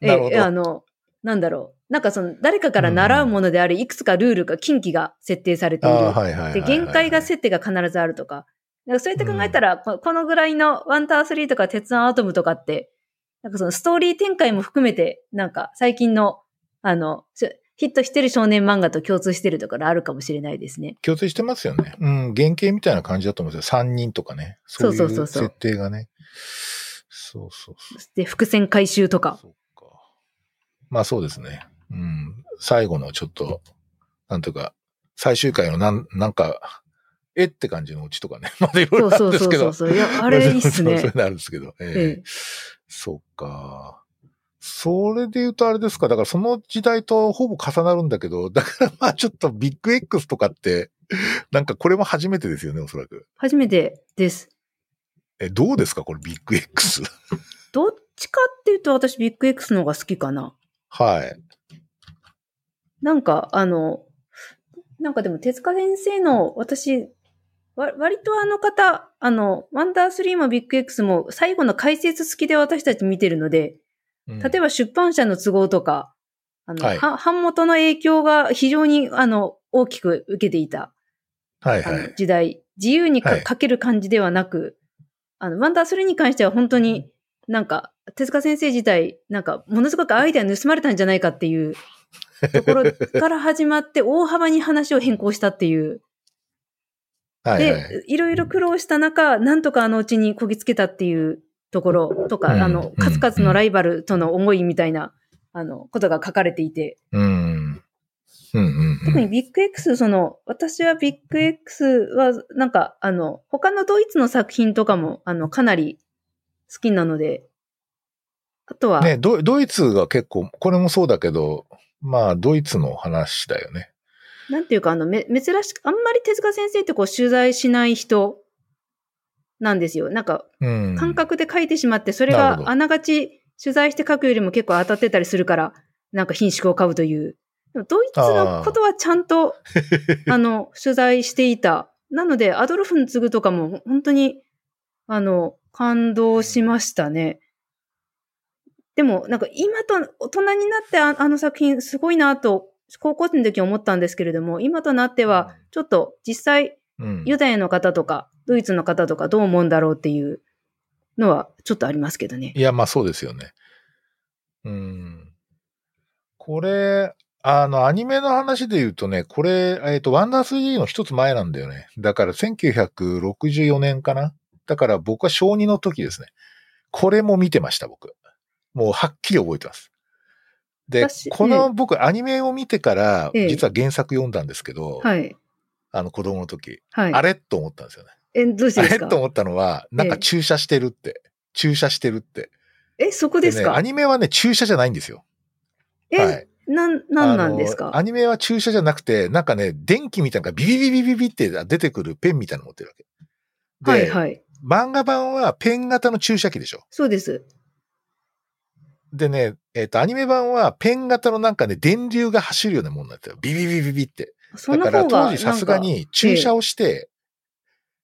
え、どあの、なんだろう。なんかその、誰かから習うものであり、いくつかルールが、禁忌が設定されている。はいはい。で、限界が設定が必ずあるとか。なんかそうやって考えたら、ここのぐらいのワンタースリーとか鉄腕アトムとかって、なんかそのストーリー展開も含めて、なんか最近の、あの、しヒットしてる少年漫画と共通してるところあるかもしれないですね。共通してますよね。うん、原型みたいな感じだと思うんですよ。3人とかね。そういそうそうそうそう設定がね。そうそうそう。で、伏線回収とか。そうか。まあそうですね。うん。最後のちょっと、なんとか、最終回のなん、なんか、えって感じのオチとかね。まだいろいろあるそうそうんですけど。そうそうそう。いや、あれいいっすね そうそうそう。いうのあるんですけど。ええええそっか。それで言うとあれですか？だからその時代とほぼ重なるんだけど、だからまあちょっとビッグ X とかって、なんかこれも初めてですよね、おそらく。初めてです。え、どうですか？これビッグ X。どっちかっていうと私ビッグ X の方が好きかな。はい。なんか、あの、なんかでも手塚先生の私、わ割とあの方、あの、ワンダー3もビッグ X も最後の解説付きで私たち見てるので、うん例えば出版社の都合とか、あの、はいは版元の影響が非常に、あの、大きく受けていた、はいはい。時代、自由にかはい書ける感じではなく、あの、ワンダー3に関しては本当になんか、手塚先生自体、なんか、ものすごくアイデア盗まれたんじゃないかっていうところから始まって、大幅に話を変更したっていう。はいはい。で、いろいろ苦労した中、なんとかあのうちにこぎつけたっていうところとか、うんあの、数々のライバルとの思いみたいな、あの、ことが書かれていて、うん。うんうんうん。特にビッグ X、その、私はビッグ X は、なんか、あの、他のドイツの作品とかも、あの、かなり好きなので、あとは、ねド、ドイツが結構、これもそうだけど、まあ、ドイツの話だよね。なんていうか、あの、め、珍しく、あんまり手塚先生ってこう、取材しない人なんですよ。なんか、うん。感覚で書いてしまって、それがあながち取材して書くよりも結構当たってたりするから、なんか品種を買うという。ドイツのことはちゃんと、あの、取材していた。なので、アドルフンツグとかも本当に、あの、感動しましたね。でも、なんか今と大人になってああの作品すごいなと、高校生の時思ったんですけれども、今となっては、ちょっと実際、うん、ユダヤの方とか、ドイツの方とかどう思うんだろうっていうのはちょっとありますけどね。いや、まあそうですよね。うん。これ、あの、アニメの話で言うとね、これ、えっ、と、ワンダー 3D の一つ前なんだよね。だから1964年かなだから僕は小2の時ですね。これも見てました、僕。もうはっきり覚えてます。で私、この僕、アニメを見てから、ええ実は原作読んだんですけど、はい。あの子供の時、はい。あれと思ったんですよね。え、どうしてあですか？れ？と思ったのは、なんか注射してるって。注射してるって。え、そこですね、かアニメはね、注射じゃないんですよ。え、はい。なん、なんなんですか？アニメは注射じゃなくて、なんかね、電気みたいなのがビビビビビビって出てくるペンみたいなの持ってるわけ。で、はいはい。漫画版はペン型の注射器でしょ。そうです。でね、えっ、と、アニメ版はペン型のなんかね、電流が走るようなもんになってる。ビビビビビって。だから当時さすがに注射をして、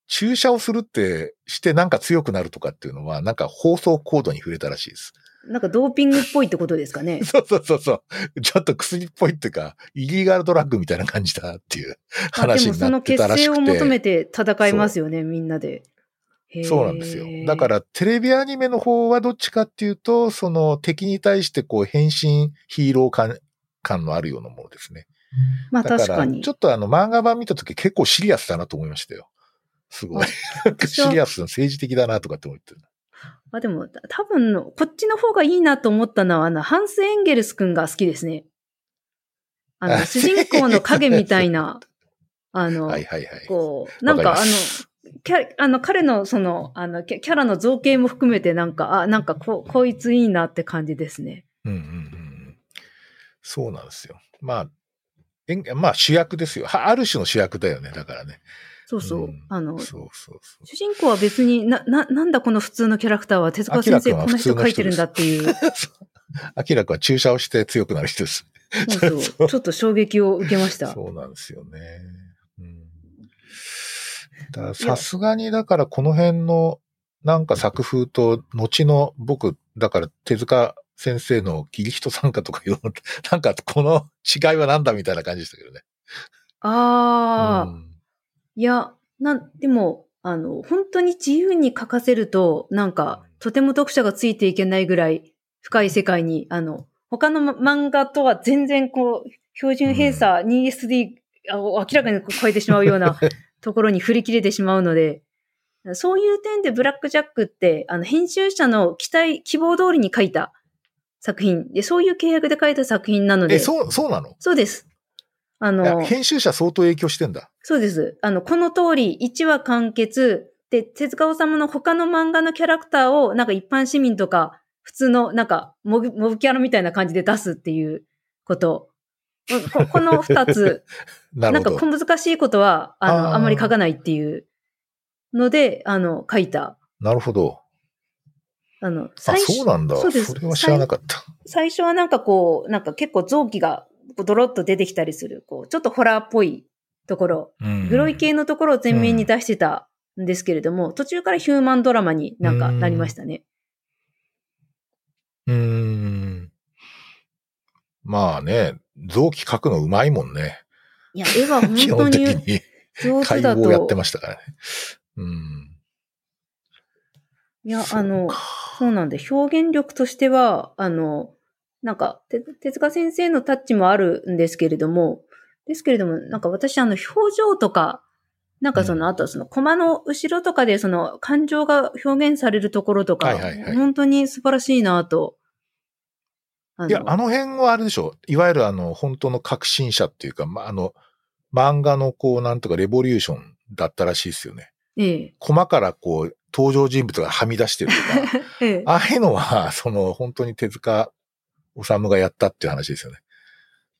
注射をするってしてなんか強くなるとかっていうのは、なんか放送コードに触れたらしいです。なんかドーピングっぽいってことですかね。そうそうそうそう。ちょっと薬っぽいっていうか、イリーガルドラッグみたいな感じだっていう話もそのになってた結成をらしくて。求めて戦いますよね、みんなで。そうなんですよ。だからテレビアニメの方はどっちかっていうと、その敵に対してこう変身ヒーロー感感のあるようなものですね。まあ確からにちょ。っとあの漫画版見たとき結構シリアスだなと思いましたよ。すごい。シリアスな政治的だなとかって思ってる。あでも、多分の、こっちの方がいいなと思ったのは、あの、ハンス・エンゲルス君が好きですね。あの、あ主人公の影みたいな、あの、はいはいはい。こう、なんかあのキャあの、彼のその、あの、キャラの造形も含めてなんか、あ、なんかこ、こいついいなって感じですね。うんうんうん。そうなんですよ。まあ、えんまあ主役ですよ。はある種の主役だよね。だからね。そうそう。うんあの、そうそうそう。主人公は別にな、な、なんだこの普通のキャラクターは？手塚先生明らかこの人な普通の人描いてるんだっていう。アキラくんは注射をして強くなる人です。そう そう。ちょっと衝撃を受けました。そうなんですよね。さすがに、だからこの辺のなんか作風と、後の僕、だから手塚先生のキリヒト参加とかいうの、なんかこの違いはなんだみたいな感じでしたけどね。ああ、うんいや、なん、でも、あの、本当に自由に書かせると、なんか、とても読者がついていけないぐらい深い世界に、あの、他の漫画とは全然こう、標準偏差 2SD を明らかに超えてしまうような ところに振り切れてしまうので、そういう点でブラックジャックって、あの、編集者の期待、希望通りに書いた作品。で、そういう契約で書いた作品なので、え、そう、そうなの？そうです。あの、編集者相当影響してんだ。そうです。あの、この通り、1話完結、で、手塚治虫の他の漫画のキャラクターを、なんか一般市民とか、普通の、なんか、モブ、モブキャラみたいな感じで出すっていうこと。ここの二つ、な。なんか小難しいことは、あの、あーあんまり書かないっていうので、あの、書いた。なるほど。あの、あ、最初そうなんだ。そうですそれは知らなかった。最初はなんかこう、なんか結構臓器がこうドロッと出てきたりする、こう、ちょっとホラーっぽいところ、うんグロい系のところを前面に出してたんですけれども、途中からヒューマンドラマになんかなりましたね。うーん。まあね、臓器書くのうまいもんね。いや、絵は本基当にに上手だ解剖やってと。ましたからね。うん。いや、あのか、そうなんで、表現力としては、あの、なんか、て手塚先生のタッチもあるんですけれども、ですけれども、なんか私、あの、表情とか、なんかその、うんあとその、コマの後ろとかで、その、感情が表現されるところとか、はいはいはい本当に素晴らしいなと。あいや、あの辺はあれでしょ。いわゆるあの、本当の革新者っていうか、まあ、あの、漫画のこう、なんとかレボリューションだったらしいですよね。ええ、コマからこう、登場人物がはみ出してるとか、ええ、ああいうのは、その、本当に手塚治虫がやったっていう話ですよね。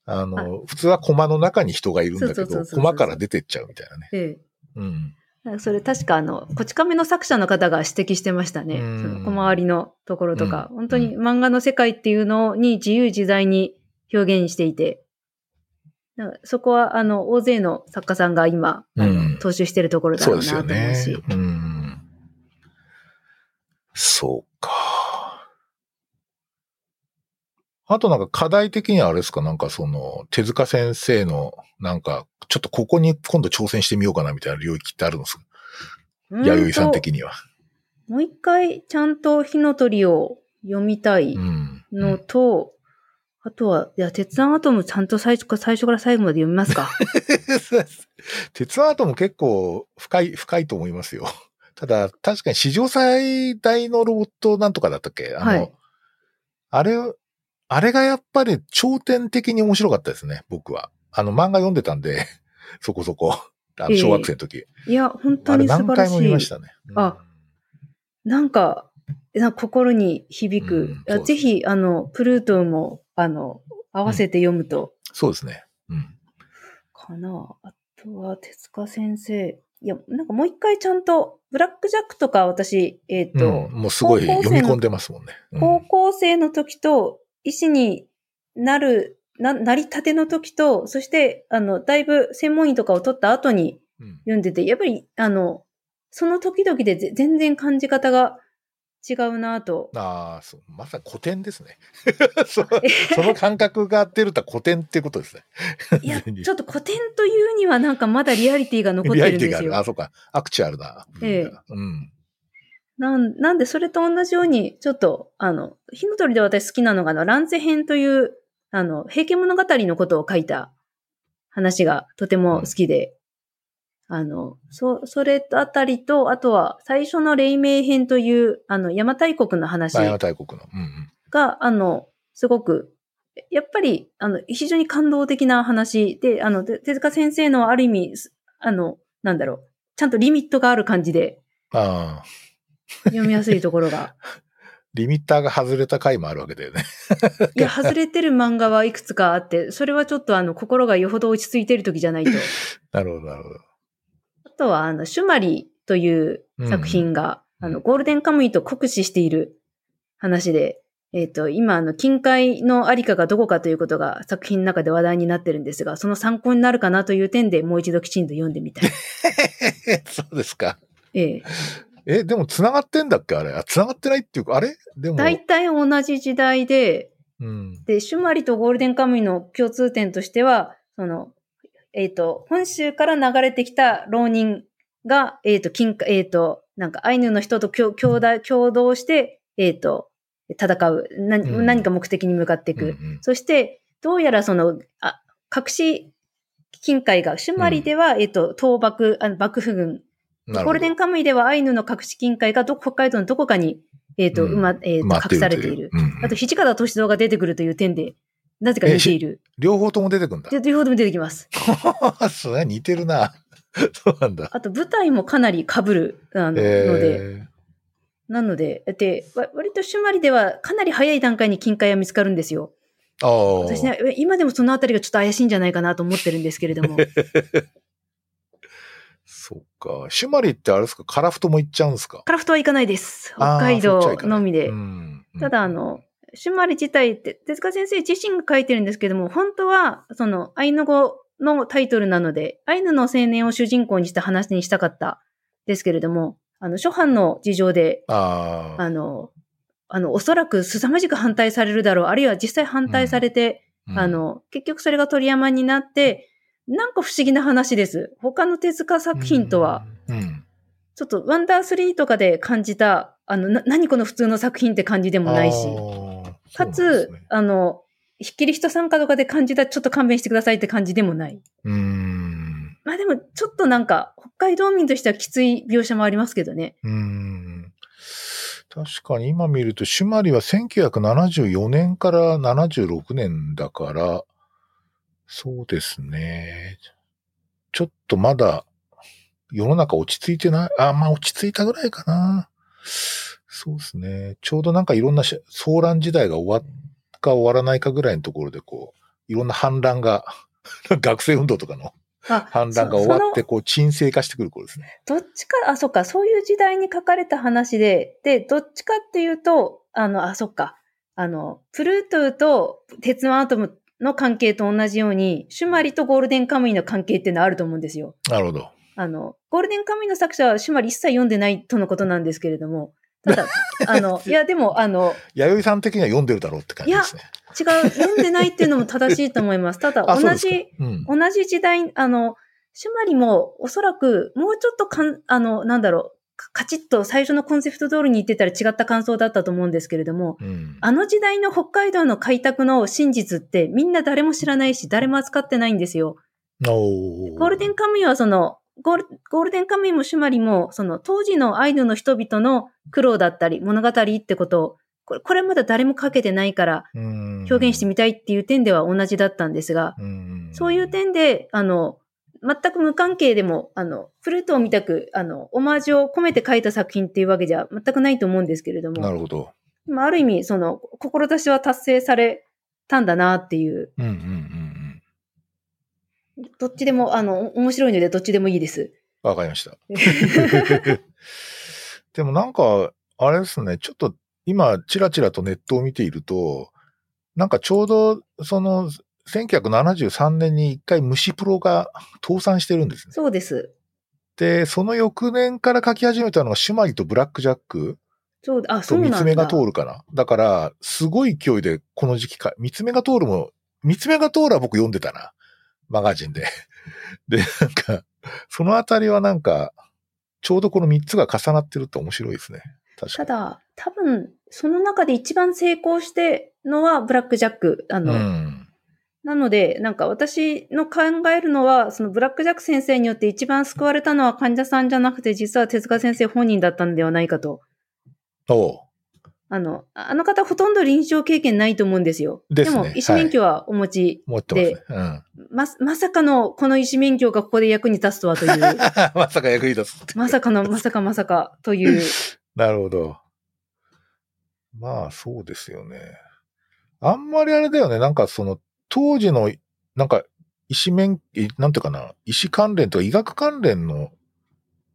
あの、普通はコマの中に人がいるんだけど、そうそうそうそうコマから出てっちゃうみたいなね。ええ。うん。それ確かあの、こち亀の作者の方が指摘してましたね。うんその小回りのところとか、うん本当に漫画の世界っていうのに自由自在に表現していて、なんかそこはあの、大勢の作家さんが今、うん踏襲してるところだそうなと思うよねし。。うん。そうか。あとなんか課題的にはあれですか？なんかその、手塚先生の、なんか、ちょっとここに今度挑戦してみようかなみたいな領域ってあるんですか？うん弥生さん的には。もう一回ちゃんと火の鳥を読みたいうん。のと、あとは、いや、鉄腕アトムちゃんと最初か最初から最後まで読みますか？鉄腕アートも結構深い、深いと思いますよ。ただ、確かに史上最大のロボットなんとかだったっけ？あの、はいあれ、あれがやっぱり頂点的に面白かったですね、僕は。あの、漫画読んでたんで、そこそこ。あの小学生の時。いや、本当に素何回も晴らしい。見ましたね。うんあなんか、心に響く。うんぜひ、あの、プルートンも、あの、合わせて読むと、そうですね。うん。かな。あとは、手塚先生。いや、なんかもう一回ちゃんと、ブラックジャックとか私、えっ、と、うんもうすごい読み込んでますもんね。うん高校生の時と、医師になる、な、なりたての時と、そして、あの、だいぶ専門医とかを取った後にうん読んでて、やっぱり、あの、その時々でぜ全然感じ方が違うなと。ああ、そう。まさに古典ですね。そその感覚が出るとは古典っていうことですね。いや、ちょっと古典というにはなんかまだリアリティが残ってリアるんですリティがある。あ、よ。そうか。アクチュアルな。ええうん。なんなんでそれと同じように、ちょっと、あの、火の鳥で私好きなのが、あの、乱世編という、あの、平家物語のことを書いた話がとても好きで、あの、そ、それあたりと、あとは最初の黎明編という、あの、邪馬台国の話マヤ大国の。うんうん。が、あの、すごく、やっぱり、あの、非常に感動的な話で、あの、て手塚先生のある意味、すあの、なんだろう、ちゃんとリミットがある感じでああ。読みやすいところが。リミッターが外れた回もあるわけだよね。いや、外れてる漫画はいくつかあって、それはちょっとあの、心がよほど落ち着いてる時じゃないと。なるほど、なるほど。あとは、あの、シュマリという作品が、うんあの、ゴールデンカムイと酷使している話で、えっ、と、今、あの、近海のありかがどこかということが作品の中で話題になってるんですが、その参考になるかなという点でもう一度きちんと読んでみたい。そうですか。ええ。え、でも繋がってんだっけ？あれ。あ、繋がってないっていうか、あれ？でも。大体同じ時代で、うん。で、シュマリとゴールデンカムイの共通点としては、その、えっ、と、本州から流れてきた浪人が、えっ、と、金えっ、と、なんかアイヌの人と共共同共同して、えっ、と、戦う何、うん何か目的に向かっていく。うんうんそして、どうやらその、あ、隠し金海が、シュマリでは、えっ、と、倒幕、あの幕府軍、ゴールデンカムイではアイヌの隠し金海がど北海道のどこかに、えっ、と、うんうま、えっ、と、待って隠されている。とううんあと、土方歳三が出てくるという点で、なぜか似ている。両方とも出てくんだ。で両方とも出てきます。それは似てるな。そうなんだ。あと、舞台もかなり被る、あの、ので、えなので、で、わ割とシュマリではかなり早い段階に金塊が見つかるんですよ。私ね、え今でもそのあたりがちょっと怪しいんじゃないかなと思ってるんですけれども。そっか。シュマリってあれですか？カラフトも行っちゃうんですか？カラフトは行かないです。北海道のみでう。ん。ただ、あの、シュマリ自体って、手塚先生自身が書いてるんですけども、本当は、その、アイヌ語のタイトルなので、アイヌの青年を主人公にした話にしたかったですけれども、あの、初版の事情で、あの、あの、おそらく凄まじく反対されるだろう、あるいは実際反対されて、うんあ、の、結局それが鳥山になって、なんか不思議な話です。他の手塚作品とは、うん、ちょっとワンダースリーとかで感じた、あの、な何この普通の作品って感じでもないし、かつあの、ひっきり人参加とかで感じた、ちょっと勘弁してくださいって感じでもない。うーん。まあでも、ちょっとなんか、北海道民としてはきつい描写もありますけどね。うーん。確かに今見ると、シュマリは1974年から76年だから、そうですね。ちょっとまだ、世の中落ち着いてない？あ、まあ落ち着いたぐらいかな。そうですね。ちょうどなんかいろんなし騒乱時代が終わっか終わらないかぐらいのところで、こう、いろんな反乱が、学生運動とかのあ、反乱が終わって、こう、沈静化してくる頃ですね。どっちか、あ、そっか、そういう時代に書かれた話で、で、どっちかっていうと、あの、あ、そっか、あの、プルートゥと鉄腕アトムの関係と同じように、シュマリとゴールデンカムイの関係っていうのはあると思うんですよ。なるほど。あの、ゴールデンカムイの作者はシュマリ一切読んでないとのことなんですけれども、ただ、あの、いや、でも、あの、弥生さん的には読んでるだろうって感じですね。違う、読んでないっていうのも正しいと思います。ただ、同じ、うん。同じ時代、あの、シュマリもおそらくもうちょっとかん、あの、なんだろう、カカチッと最初のコンセプト通りに言ってたら違った感想だったと思うんですけれども、うん。あの時代の北海道の開拓の真実ってみんな誰も知らないし、誰も扱ってないんですよ。おゴールデンカムイはその、ゴールゴールデンカムイもシュマリも、その当時のアイヌの人々の苦労だったり、物語ってことを、これこれまだ誰も書けてないから、表表現してみたいっていう点では同じだったんですが、うんそういう点で、あの、全く無関係でも、あの、フルートを見たく、あの、オマージュを込めて書いた作品っていうわけじゃ全くないと思うんですけれども、なるほど。まあ、ある意味、その、志は達成されたんだなっていう、うんうんうんどっちでも、あの、面白いのでどっちでもいいです。うん。わかりました。でもなんか、あれですね、ちょっと今、ちらちらとネットを見ていると、なんかちょうど、その、1973年に一回虫プロが倒産してるんですね。そうです。で、その翌年から書き始めたのがシュマリとブラックジャックそう、あ、そとうなんだ。三つ目が通るかな。だから、すごい勢いでこの時期か、三つ目が通るも、三つ目が通るは僕読んでたな。マガジンで。で、なんか、そのあたりはなんか、ちょうどこの三つが重なってると面白いですね。ただ、多分、その中で一番成功してのはブラックジャック。あの、うん。なので、なんか私の考えるのは、そのブラックジャック先生によって一番救われたのは患者さんじゃなくて、実は手塚先生本人だったんではないかと。おうあの、あの方ほとんど臨床経験ないと思うんですよ。ですねも、医師免許はお持ち。持ってますね。うん。ま、まさかのこの医師免許がここで役に立つとはという。まさか役に立つ。まさかの、まさかまさかという。なるほど。まあ、そうですよね。あんまりあれだよね。なんかその、当時の、なんか、医師免、いなんていうかな、医師関連とか医学関連の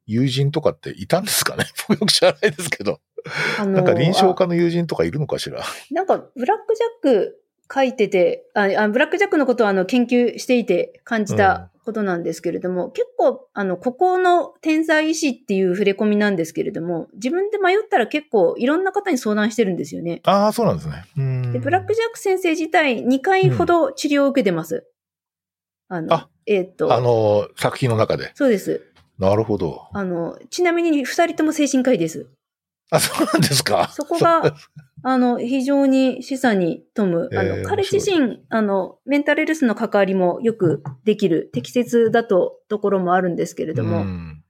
友人とかっていたんですかね？僕よく知らないですけど。あのなんか臨床家の友人とかいるのかしら？なんか、ブラックジャック書いてて、ああブラックジャックのことをあの研究していて感じたことなんですけれども、結構、あの、孤高の天才医師っていう触れ込みなんですけれども、自分で迷ったら結構いろんな方に相談してるんですよね。ああ、そうなんですね。うんで、ブラックジャック先生自体2回ほど治療を受けてます。あの、あえーっと、あの、作品の中で。そうです。なるほど。あの、ちなみに2人とも精神科医です。あ、そうなんですか。そこが、あの、非常に示唆に富む。あの、えー彼自身、あの、メンタルヘルスの関わりもよくできる、適切だと、ところもあるんですけれども、うん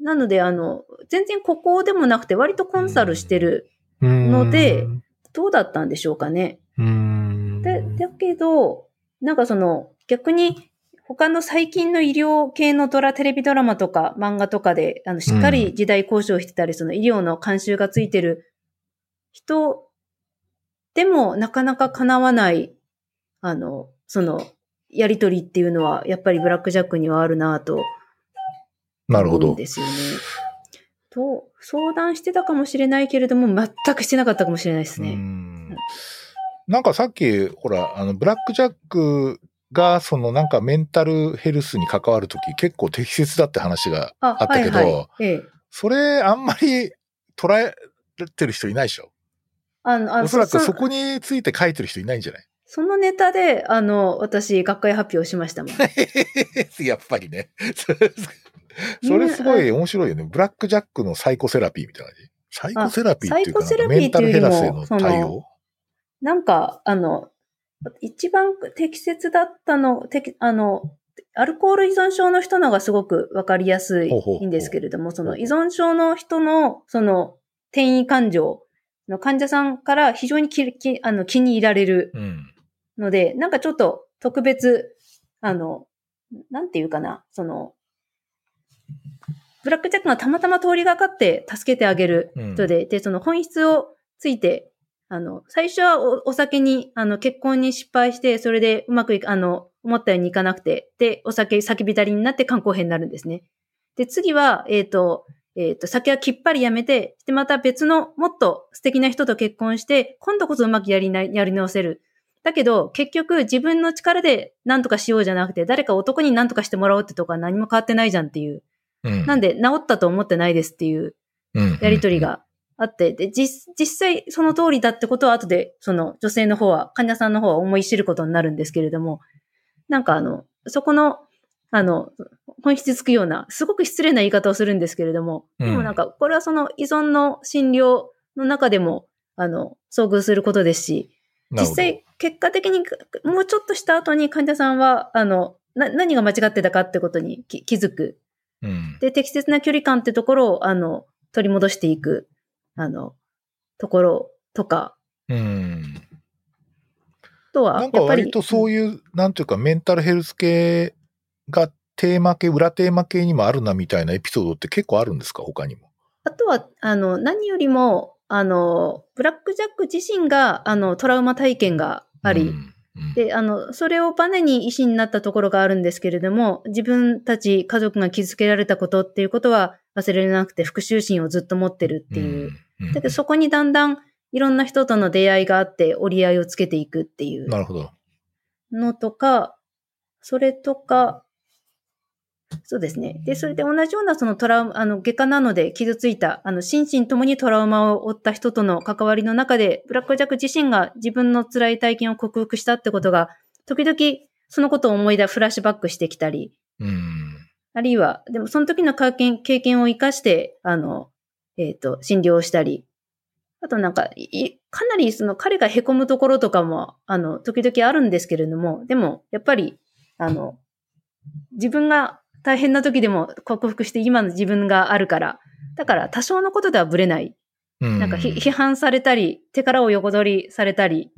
なので、あの、全然ここでもなくて、割とコンサルしてる、うんのでどうだったんでしょうかね。うん。で、だけど、なんかその、逆に、他の最近の医療系のドラ、テレビドラマとか漫画とかで、あの、しっかり時代交渉してたり、その医療の監修がついてる人でもなかなか叶わない、あの、その、やりとりっていうのは、やっぱりブラックジャックにはあるなとなるほど。ですよね。と、相談してたかもしれないけれども、全くしてなかったかもしれないですうね。んなんかさっき、ほら、あの、ブラックジャックが、そのなんかメンタルヘルスに関わるとき結構適切だって話があったけど、はいはい。ええ。それあんまり捉えてる人いないでしょ？あの、あおそらくそそこについて書いてる人いないんじゃない？そのネタで、あの、私、学会発表しましたもん。やっぱりね。それすごい面白いよね。ブラックジャックのサイコセラピーみたいな感じ？サイコセラピーっていうかメンタルヘラスへの対応？なんか、あの、一番適切だったの、てきあの、アルコール依存症の人のがすごくわかりやすいんですけれども、その依存症の人の、その、転移感情の患者さんから非常にききあの気に入られるうん。ので、なんかちょっと特別、あの、なんていうかな、その、ブラックジャックがたまたま通りがかって助けてあげる人で、で、その本質をついて、あの、最初はおお酒に、あの、結婚に失敗して、それでうまくいく、あの、思ったようにいかなくて、で、お酒、酒浸りになって肝硬変になるんですね。で、次は、えっ、と、えっ、と、酒はきっぱりやめて、で、また別のもっと素敵な人と結婚して、今度こそうまくやりな、やり直せる。だけど、結局自分の力で何とかしようじゃなくて、誰か男に何とかしてもらおうってとこは何も変わってないじゃんっていう。うん。なんで、治ったと思ってないですっていううんやりとり。があって、で、実、実際その通りだってことは後で、その女性の方は、患者さんの方は思い知ることになるんですけれども、なんかあの、そこの、あの、本質つくような、すごく失礼な言い方をするんですけれども、うんでもなんか、これはその依存の診療の中でも、あの、遭遇することですし、実際、結果的にもうちょっとした後に患者さんは、あの、な何が間違ってたかってことに気気づく。うん。で、適切な距離感ってところを、あの、取り戻していく、あの、ところとか、うん。とは、なんかやっぱり、割とそういう、なんていうか、メンタルヘルス系がテーマ系、裏テーマ系にもあるなみたいなエピソードって結構あるんですか？他にも。あとは、あの、何よりも、あの、ブラックジャック自身が、あの、トラウマ体験があり、うんうんで、あの、それをバネに医師になったところがあるんですけれども、自分たち家族が傷つけられたことっていうことは忘れられなくて復讐心をずっと持ってるっていう。だけどそこにだんだんいろんな人との出会いがあって折り合いをつけていくっていうなるほど。のとか、それとか、そうですね。で、それで同じようなそのトラウマ、あの、外科なので傷ついた、あの、心身ともにトラウマを負った人との関わりの中で、ブラックジャック自身が自分の辛い体験を克服したってことが、時々そのことを思い出、フラッシュバックしてきたり、うん。あるいは、でもその時の経験経験を活かして、あの、えっ、と、診療をしたり、あとなんか、いかなりその彼が凹むところとかも、あの、時々あるんですけれども、でも、やっぱり、あの、自分が大変な時でも克服して今の自分があるから、だから多少のことではぶれない。うん。なんかひ批判されたり、手からを横取りされたり、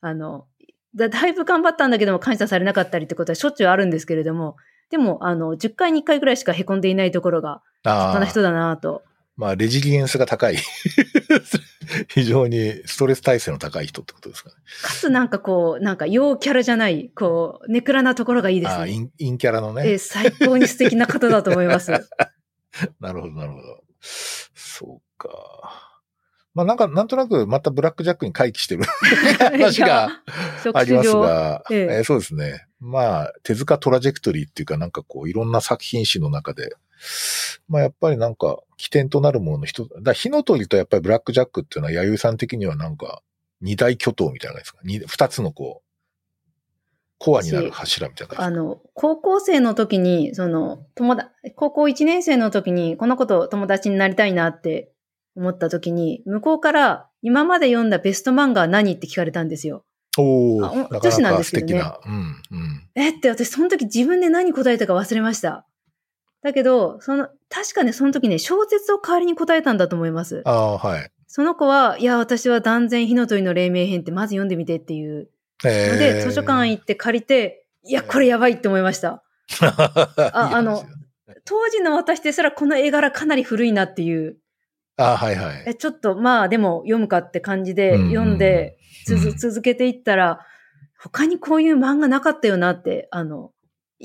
あの、だだいぶ頑張ったんだけども感謝されなかったりってことはしょっちゅうあるんですけれども、でも、あの、10回に1回ぐらいしか凹んでいないところが、ああそんな人だなと。まあ、レジリエンスが高い。非常にストレス耐性の高い人ってことですかね。かつなんかこう、なんか陽キャラじゃない、こう、ネクラなところがいいですああ、ね。陰陰キャラのね。えー最高に素敵な方だと思います。なるほど、なるほど。そうか。まあなんか、なんとなくまたブラックジャックに回帰してる 話がありますが、えええーそうですね。まあ、手塚トラジェクトリーっていうかなんかこう、いろんな作品誌の中で、まあやっぱりなんか、起点となるものの一つ、だ火の鳥とやっぱりブラックジャックっていうのは、弥生さん的にはなんか、二大巨頭みたいな感じですか？二二つのこう、コアになる柱みたいな感じあの、高校生の時に、その、友達、高校1年生の時に、この子と友達になりたいなって思った時に、向こうから、今まで読んだベスト漫画は何って聞かれたんですよ。おお女子なんですけどね素敵な。うん、うん。えって私その時自分で何答えたか忘れました。だけど、その、確かね、その時ね、小説を代わりに答えたんだと思います。ああ、はい。その子は、いや、私は断然火の鳥の黎明編ってまず読んでみてっていうで、図書館行って借りて、いや、これやばいって思いました。ああの当時の私ですらこの絵柄かなり古いなっていう、あはいはい。えちょっとまあでも読むかって感じで読んで、うん続けていったら、他にこういう漫画なかったよなって、あの、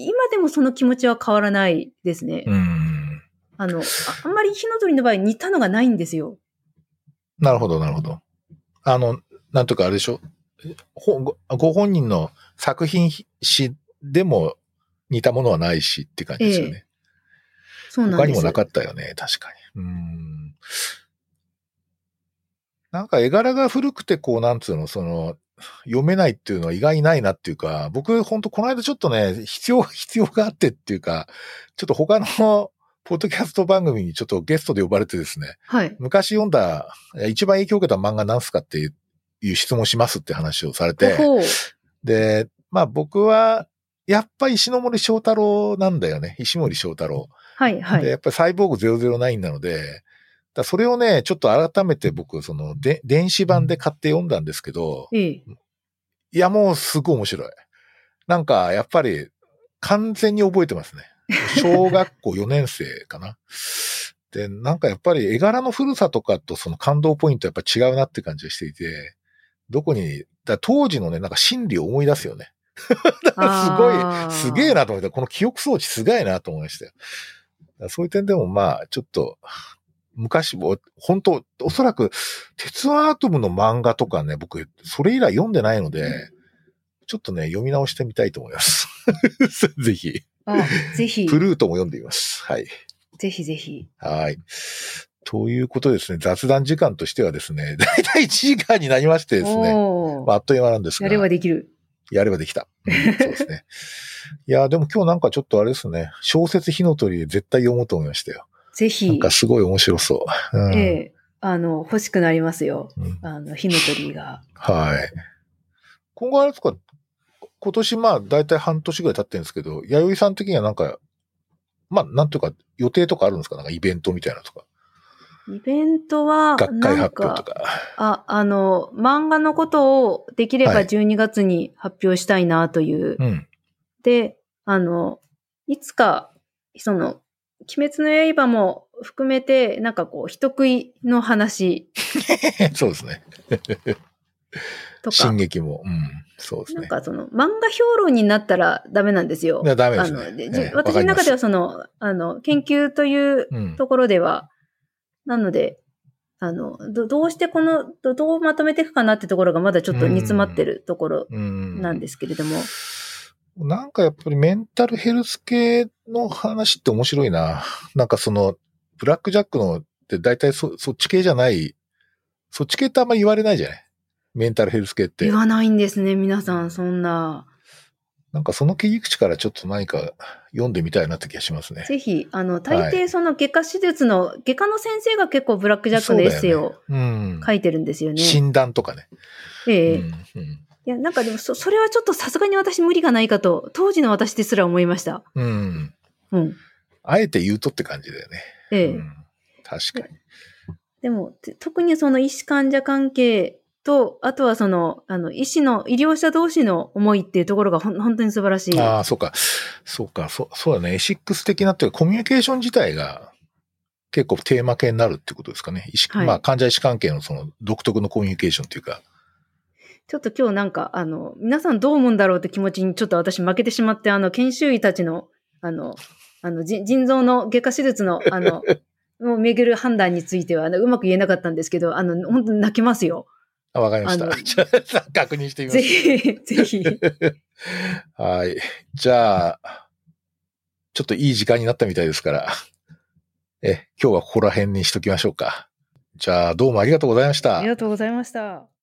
今でもその気持ちは変わらないですね。うん。あのあ、あんまり火の鳥の場合似たのがないんですよ。なるほど、なるほど。あの、なんとかあれでしょ？ほごご本人の作品誌でも似たものはないしって感じですよね。そうなんです。他にもなかったよね、確かに。うん。なんか絵柄が古くてこう、なんつうの、その、読めないっていうのは意外にないなっていうか、僕ほんとこの間ちょっとね、必要、必要があってっていうか、ちょっと他の ポッドキャスト番組にちょっとゲストで呼ばれてですね、はい。昔読んだ、一番影響を受けた漫画なんすかっていう質問しますって話をされて、で、まあ僕は、やっぱり石森章太郎なんだよね。石森章太郎。はい、はで、い。やっぱりサイボーグ009なので、だそれをね、ちょっと改めて僕、その、で、電子版で買って読んだんですけど、ええ。いや、もうすごい面白い。なんか、やっぱり、完全に覚えてますね。小学校4年生かな。で、なんかやっぱり絵柄の古さとかとその感動ポイントやっぱ違うなって感じがしていて、どこに、だ当時のね、なんか心理を思い出すよね。すごい、すげえなと思って、この記憶装置すげえなと思いましたよ。そういう点でもまあ、ちょっと、昔も、本当おそらく、鉄腕アトムの漫画とかね、僕、それ以来読んでないので、ちょっとね、読み直してみたいと思います。ぜひ。あ、ぜひ、プルートも読んでみます。はい。ぜひぜひ。はい。ということですね、雑談時間としてはですね、だいたい1時間になりましてですね、まあ、あっという間なんですが。やればできる。やればできた。うんそうですね。いや、でも今日なんかちょっとあれですね、小説火の鳥で絶対読もうと思いましたよ。なんぜひか、すごい面白そう。うんええ、あの、欲しくなりますよ。うんあの、火の鳥が。はい。今後あれですか、今年まあ大体半年ぐらい経ってるんですけど、弥生さん的にはなんか、まあなんというか予定とかあるんですか？なんかイベントみたいなのとか。イベントは、学会なん発表とか、か。あ、あの、漫画のことをできればはい12月に発表したいなという。うん。で、あの、いつか、その、鬼滅の刃も含めて、なんかこう、人食いの話 そうですね。とか進、撃も。うん。そうですね。なんかその、漫画評論になったらダメなんですよい。やダメですねあのでええじわかります私の中ではその、あの、研究といううん。ところでは、なので、あの、どどうしてこの、どどうまとめていくかなってところがまだちょっと煮詰まってるところうんなんですけれども、なんかやっぱりメンタルヘルス系の話って面白いな。なんかその、ブラックジャックのって大体そそっち系じゃない、そっち系ってあんま言われないじゃない？メンタルヘルス系って言。わないんですね、皆さん、そんな。なんかその切り口からちょっと何か読んでみたいなって気がしますね。ぜひ、あの、大は抵その外科手術の、外科の先生が結構ブラックジャックのエッセイをうん。書いてるんですよね。診断とかね。ええうんうんいや、なんかでもそ、それはちょっとさすがに私無理がないかと、当時の私ですら思いました。うん。うん。あえて言うとって感じだよね。ええうん、確かに。でも、て特にその医師患者関係と、あとはその、あの、医師の、医療者同士の思いっていうところがほん本当に素晴らしい。ああ、そうか。そうか。そう、そうだね。エシックス的なっていうか、コミュニケーション自体が結構テーマ系になるってことですかね。医師はいまあ、患者医師関係のその独特のコミュニケーションっていうか。ちょっと今日なんか、あの、皆さんどう思うんだろうって気持ちにちょっと私負けてしまって、あの、研修医たちの、あの、あの、じ腎臓の外科手術の、あの、を巡る判断については、うまく言えなかったんですけど、あの、本当に泣きますよ。あわかりました。確認してみます。ぜひ、ぜひ。はい。じゃあ、ちょっといい時間になったみたいですから、え、今日はここら辺にしときましょうか。じゃあ、どうもありがとうございましたあり。がとうございました。